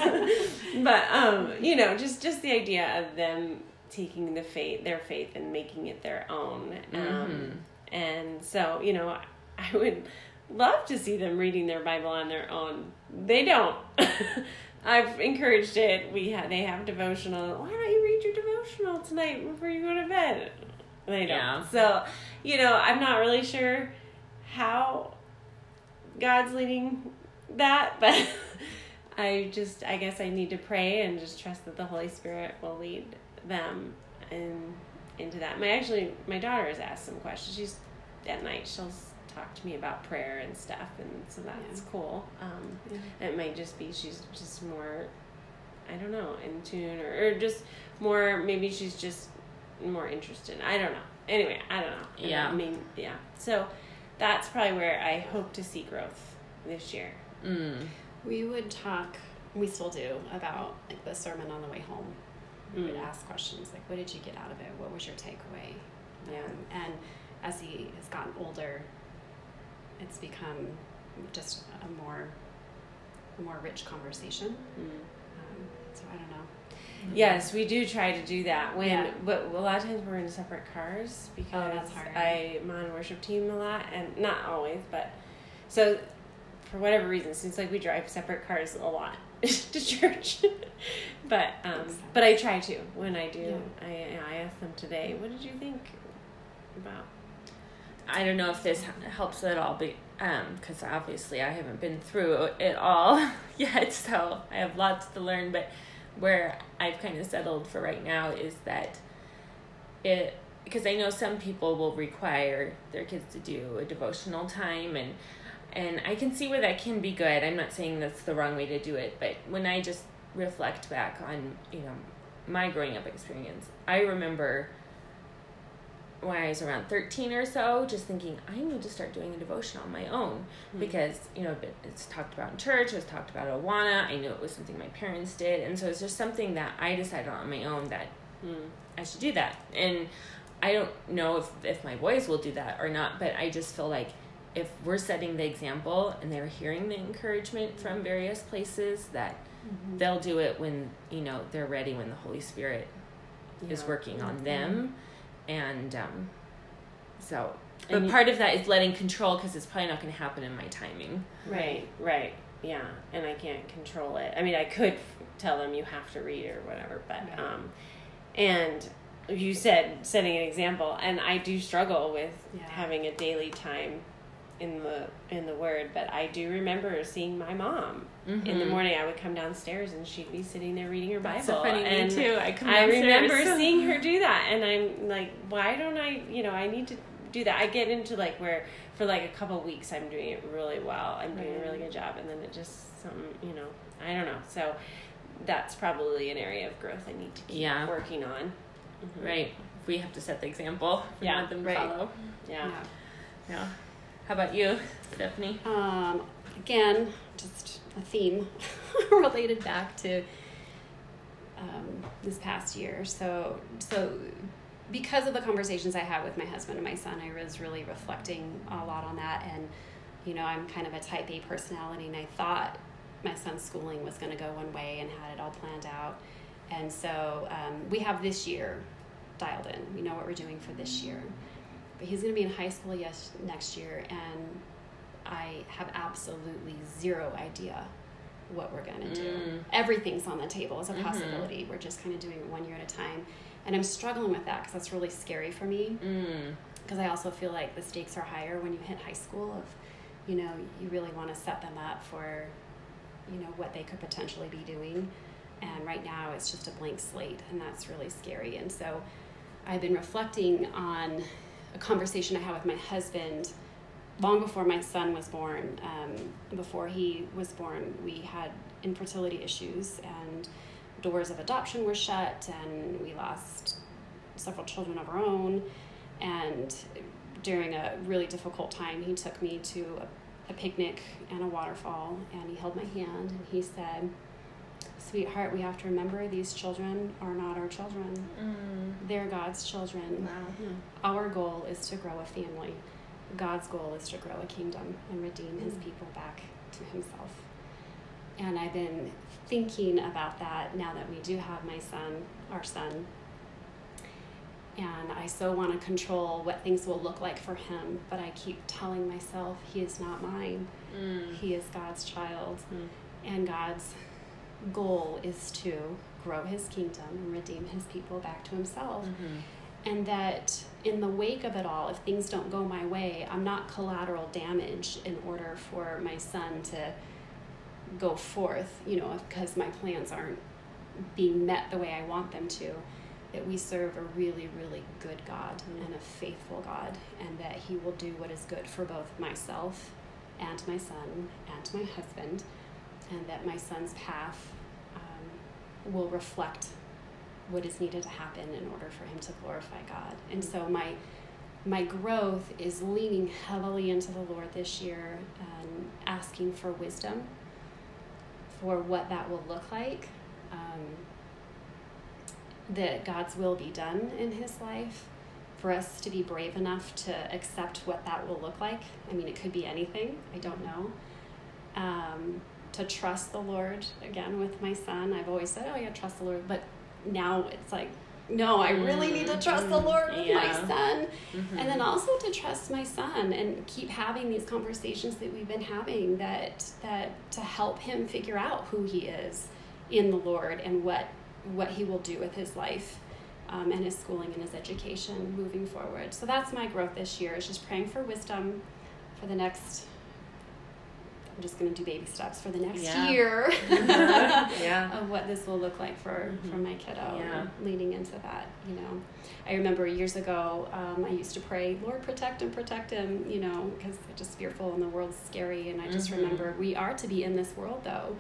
but um, you know, just just the idea of them taking the faith, their faith, and making it their own. Um, Mhm. And so, you know, I would love to see them reading their Bible on their own. They don't. I've encouraged it. We have they have devotional. Why don't you read your devotional tonight before you go to bed? They don't. Yeah. So, you know, I'm not really sure how God's leading that, but I just I guess I need to pray and just trust that the Holy Spirit will lead them and into that. My actually my daughter has asked some questions. She's at night she'll talk to me about prayer and stuff, and so that's Yeah. cool. Um, Yeah. it might just be she's just more I don't know in tune or, or just more maybe she's just more interested. I don't know. Anyway, I don't know. Yeah. I mean, yeah. So that's probably where I hope to see growth this year. Mm. We would talk, we still do, about like the sermon on the way home. We would Mm. ask questions like, "What did you get out of it? What was your takeaway?" Yeah. Um, and as he has gotten older, it's become just a more, a more rich conversation. Mm. Um, so I don't know. Yes, we do try to do that when, Yeah. but a lot of times we're in separate cars because that's hard. I'm on worship team a lot, and not always, but so for whatever reason, seems like we drive separate cars a lot to church. but um, but I try to when I do. Yeah. I I asked them today, what did you think about? I don't know if this helps at all, but because obviously I haven't been through it all yet, so I have lots to learn. But where I've kind of settled for right now is that it because I know some people will require their kids to do a devotional time and and I can see where that can be good. I'm not saying that's the wrong way to do it, but when I just reflect back on, you know, my growing up experience, I remember when I was around 13 or so, just thinking, I need to start doing a devotion on my own because, you know, it's talked about in church, it was talked about at Awana. I knew it was something my parents did. And so it's just something that I decided on my own that Mm. I should do that. And I don't know if, if my boys will do that or not, but I just feel like if we're setting the example and they're hearing the encouragement from various places, that they'll do it when, you know, they're ready, when the Holy Spirit is working on them. And um, so, And but you- part of that is letting control because it's probably not going to happen in my timing. Right, right, yeah, and I can't control it. I mean, I could f- tell them you have to read or whatever, but Right. um, and you said setting an example, and I do struggle with Yeah. having a daily time in the in the Word, but I do remember seeing my mom in the Mhm. morning. I would come downstairs and she'd be sitting there reading her Bible. That's so funny, and me too. I come I remember downstairs. seeing her do that, and I'm like, why don't I? You know, I need to do that. I get into like where for like a couple weeks I'm doing it really well. I'm doing a really good job, and then it just something, you know, I don't know. So that's probably an area of growth I need to keep Yeah. working on. Mhm. Right. We have to set the example. We Yeah, want them to right. follow. Yeah. Yeah. How about you, Stephanie? Um, again, just a theme related back to um, this past year. So, so because of the conversations I had with my husband and my son, I was really reflecting a lot on that. And you know, I'm kind of a Type A personality, and I thought my son's schooling was going to go one way and had it all planned out. And so um, we have this year dialed in. We know what we're doing for this year. But he's going to be in high school yes next year, and I have absolutely zero idea what we're going to do. Mm. Everything's on the table as a Mhm. possibility. We're just kind of doing it one year at a time. And I'm struggling with that because that's really scary for me. Mm. Because I also feel like the stakes are higher when you hit high school. Of, you know, you really want to set them up for you know, what they could potentially be doing. And right now it's just a blank slate, and that's really scary. And so I've been reflecting on a conversation I had with my husband long before my son was born. Um, before he was born, we had infertility issues, and doors of adoption were shut, and we lost several children of our own. And during a really difficult time, he took me to a, a picnic and a waterfall, and he held my hand and he said, Sweetheart, we have to remember these children are not our children. Mm. They're God's children. Wow. Our goal is to grow a family. God's goal is to grow a kingdom and redeem his mm. people back to himself. And I've been thinking about that now that we do have my son, our son, and I so want to control what things will look like for him, but I keep telling myself he is not mine. Mm. He is God's child, mm. and God's goal is to grow his kingdom and redeem his people back to himself. Mm-hmm. And that in the wake of it all, if things don't go my way, I'm not collateral damage in order for my son to go forth, you know, because my plans aren't being met the way I want them to that we serve a really, really good God mm-hmm. and a faithful God, and that He will do what is good for both myself and my son and my husband, and that my son's path will reflect what is needed to happen in order for him to glorify God. And so my my growth is leaning heavily into the Lord this year and asking for wisdom for what that will look like. Um, that God's will be done in his life, for us to be brave enough to accept what that will look like. I mean, it could be anything, I don't know. Um, to trust the Lord again with my son. I've always said, oh, yeah, trust the Lord. But now it's like, no, I really need to trust the Lord with yeah. my son. Mm-hmm. And then also to trust my son and keep having these conversations that we've been having that that to help him figure out who he is in the Lord and what what he will do with his life um, and his schooling and his education moving forward. So that's my growth this year is just praying for wisdom for the next. I'm just going to do baby steps for the next yeah. year yeah. of what this will look like for, mm-hmm. for my kiddo. Yeah. leading into that, you know. I remember years ago, um, I used to pray, Lord, protect him, protect him, you know, because I'm just fearful and the world's scary. And I just mm-hmm. remember we are to be in this world, though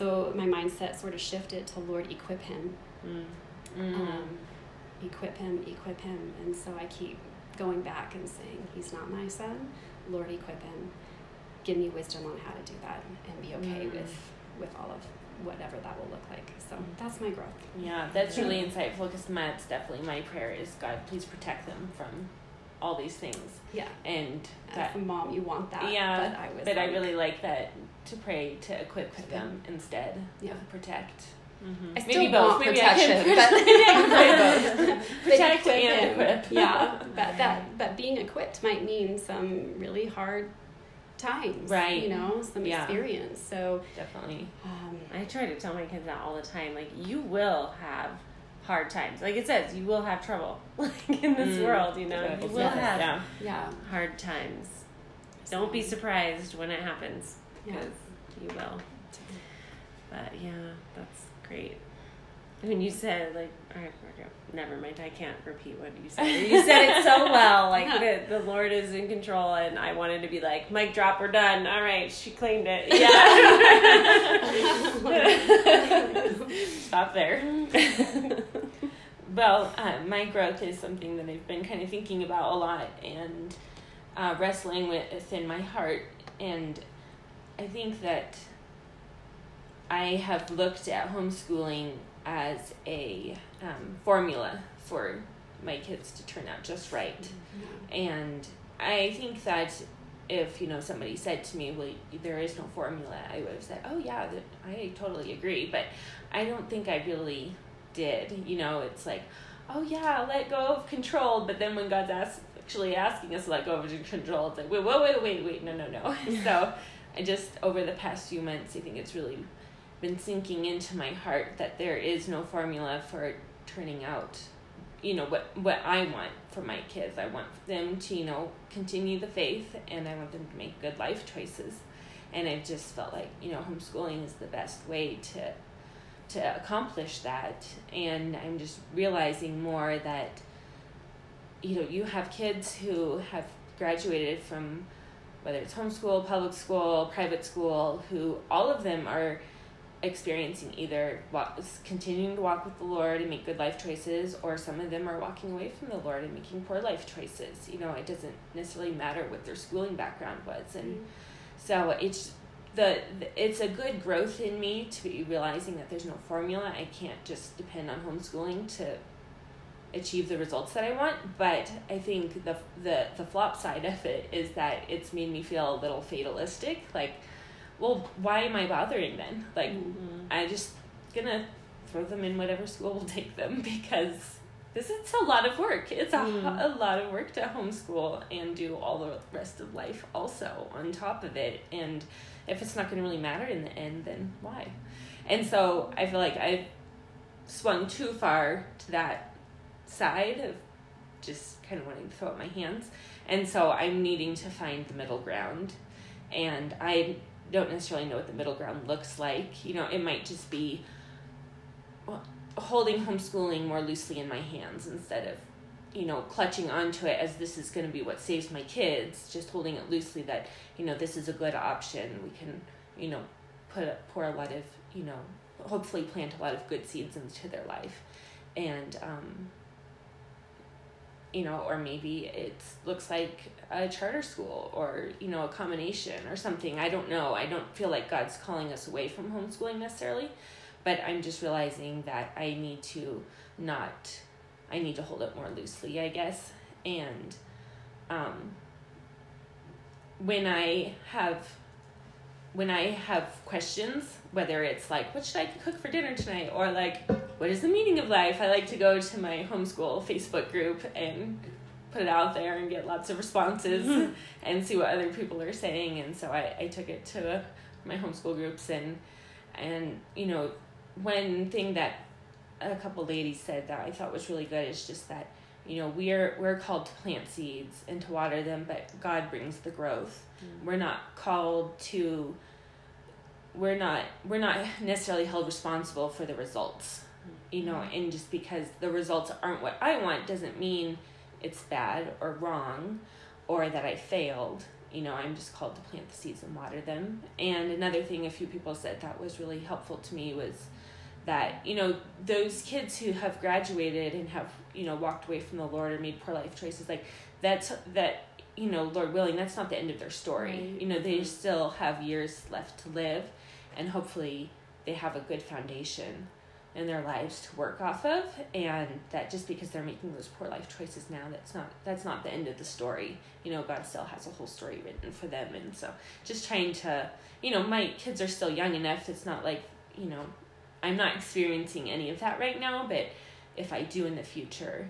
so my mindset sort of shifted to Lord, equip him. Mm. Mm. Um, equip him, equip him. And so I keep going back and saying, He's not my son. Lord, equip him. Give me wisdom on how to do that and be okay mm. with, with all of whatever that will look like. So that's my growth. Yeah, that's really insightful because that's definitely my prayer is God, please protect them from all these things. Yeah. And that, As a mom, you want that. Yeah. But I was. But like, I really like that to pray to equip them instead yeah. of protect. Mm-hmm. I still Maybe both. want Maybe protection, but protect and equip. Yeah, but that but being equipped might mean some really hard times, right? You know, some yeah. experience. So definitely, um, I try to tell my kids that all the time. Like, you will have hard times. Like it says, you will have trouble. Like in this mm. world, you know, you will have yeah. yeah. hard times. Don't be surprised when it happens because yeah. you will. But yeah, that's great. When you said like, never mind, I can't repeat what you said. You said it so well, like that the Lord is in control, and I wanted to be like, mic drop, we're done. All right, she claimed it. Yeah. Stop there. well, uh, my growth is something that I've been kind of thinking about a lot and uh, wrestling with within my heart, and I think that I have looked at homeschooling as a um, formula for my kids to turn out just right. Mm-hmm. And I think that if you know somebody said to me, "Well, there is no formula," I would have said, "Oh yeah, I totally agree." But I don't think I really did. You know, it's like, "Oh yeah, let go of control," but then when God's ask, actually asking us to let go of control, it's like, "Wait, wait, wait, wait, wait, no, no, no." so I just over the past few months, I think it's really been sinking into my heart that there is no formula for turning out you know what what I want for my kids. I want them to you know continue the faith, and I want them to make good life choices. and I've just felt like you know homeschooling is the best way to to accomplish that and I'm just realizing more that you know you have kids who have graduated from whether it's homeschool, public school, private school, who all of them are experiencing either walk, continuing to walk with the Lord and make good life choices, or some of them are walking away from the Lord and making poor life choices. You know, it doesn't necessarily matter what their schooling background was, and mm-hmm. so it's the it's a good growth in me to be realizing that there's no formula. I can't just depend on homeschooling to achieve the results that I want. But I think the the the flop side of it is that it's made me feel a little fatalistic. Like, well, why am I bothering then? Like, mm-hmm. I just gonna throw them in whatever school will take them because this is a lot of work. It's a, mm. a lot of work to homeschool and do all the rest of life also on top of it. And if it's not going to really matter in the end, then why? And so I feel like I've swung too far to that side of just kind of wanting to throw up my hands. And so I'm needing to find the middle ground. And I don't necessarily know what the middle ground looks like. You know, it might just be holding homeschooling more loosely in my hands instead of, you know, clutching onto it as this is going to be what saves my kids, just holding it loosely that, you know, this is a good option. We can, you know, put pour a lot of, you know, hopefully plant a lot of good seeds into their life. And, um, you know, or maybe it looks like a charter school or, you know, a combination or something. I don't know. I don't feel like God's calling us away from homeschooling necessarily, but I'm just realizing that I need to not, I need to hold it more loosely, I guess. And um, when I have, when I have questions, whether it's like, what should I cook for dinner tonight? Or like, what is the meaning of life? I like to go to my homeschool Facebook group and put it out there and get lots of responses mm-hmm. and see what other people are saying. And so I, I took it to my homeschool groups and, and, you know, one thing that a couple ladies said that I thought was really good is just that, you know, we're, we're called to plant seeds and to water them, but God brings the growth. Mm-hmm. We're not called to, we're not, we're not necessarily held responsible for the results you know, and just because the results aren't what I want doesn't mean it's bad or wrong or that I failed. You know, I'm just called to plant the seeds and water them. And another thing a few people said that was really helpful to me was that, you know, those kids who have graduated and have, you know, walked away from the Lord or made poor life choices, like that's that you know, Lord willing, that's not the end of their story. Right. You know, they mm-hmm. still have years left to live and hopefully they have a good foundation in their lives to work off of and that just because they're making those poor life choices now that's not that's not the end of the story you know god still has a whole story written for them and so just trying to you know my kids are still young enough it's not like you know i'm not experiencing any of that right now but if i do in the future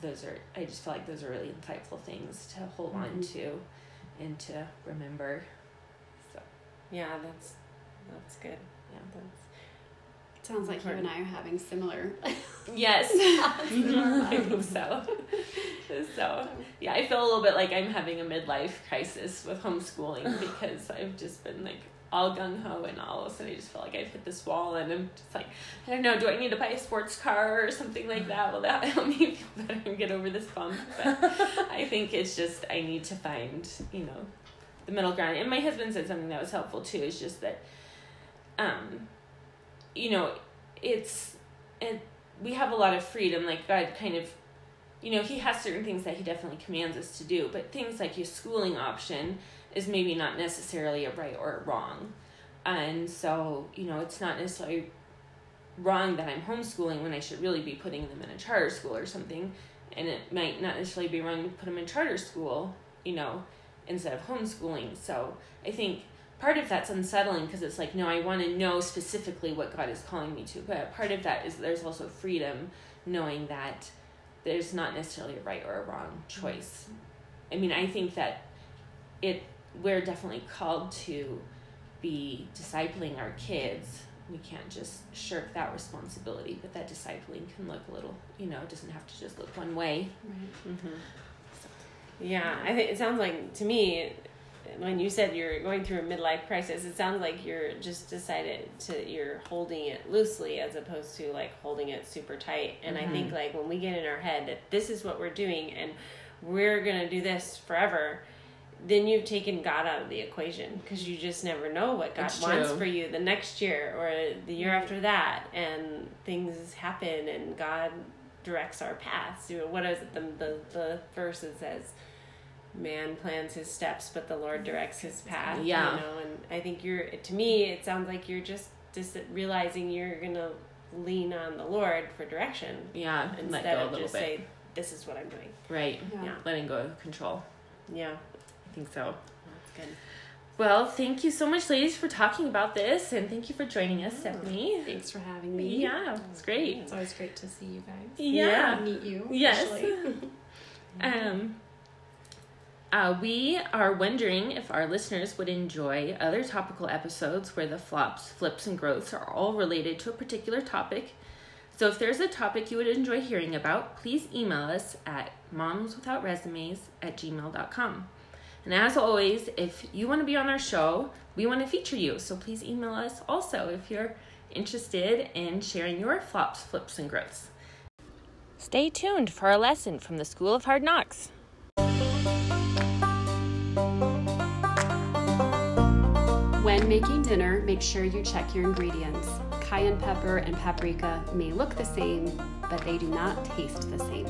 those are i just feel like those are really insightful things to hold mm-hmm. on to and to remember so yeah that's that's good yeah that's Sounds like you and I are having similar. yes, I hope so. So yeah, I feel a little bit like I'm having a midlife crisis with homeschooling because I've just been like all gung ho and all of a sudden I just feel like I've hit this wall and I'm just like I don't know, do I need to buy a sports car or something like that? Will that help me feel better and get over this bump? But I think it's just I need to find, you know, the middle ground. And my husband said something that was helpful too, is just that um you know, it's and we have a lot of freedom. Like God kind of, you know, He has certain things that He definitely commands us to do, but things like your schooling option is maybe not necessarily a right or a wrong. And so, you know, it's not necessarily wrong that I'm homeschooling when I should really be putting them in a charter school or something. And it might not necessarily be wrong to put them in charter school, you know, instead of homeschooling. So I think part of that's unsettling because it's like no i want to know specifically what god is calling me to but part of that is there's also freedom knowing that there's not necessarily a right or a wrong choice i mean i think that it we're definitely called to be discipling our kids we can't just shirk that responsibility but that discipling can look a little you know it doesn't have to just look one way right. mm-hmm. so, yeah i think it sounds like to me when you said you're going through a midlife crisis, it sounds like you're just decided to you're holding it loosely as opposed to like holding it super tight. And I think like when we get in our head that this is what we're doing and we're gonna do this forever, then you've taken God out of the equation because you just never know what God It's wants true. for you the next year or the year after mm-hmm. that, and things happen and God directs our paths. You know, what is it? The the the verse that says, "Man plans his steps, but the Lord directs his path." Yeah. you know, and I think you're to me, it sounds like you're just just realizing you're gonna lean on the Lord for direction Yeah, and let instead go a of little just bit. say, "This is what I'm doing." right. Yeah. Yeah. Letting go of control. Yeah, I think so. that's good. Well, thank you so much, ladies, for talking about this, and thank you for joining us, Stephanie. Thanks for having me. Yeah, it's great. It's always great to see you guys. Yeah. Meet you. Yes. Um, uh, we are wondering if our listeners would enjoy other topical episodes where the flops, flips, and growths are all related to a particular topic. So if there's a topic you would enjoy hearing about, please email us at momswithoutresumes at gmail.com. And as always, if you want to be on our show, we want to feature you. So please email us also if you're interested in sharing your flops, flips, and growths. Stay tuned for a lesson from the School of Hard Knocks. When making dinner, make sure you check your ingredients. Cayenne pepper and paprika may look the same, but they do not taste the same.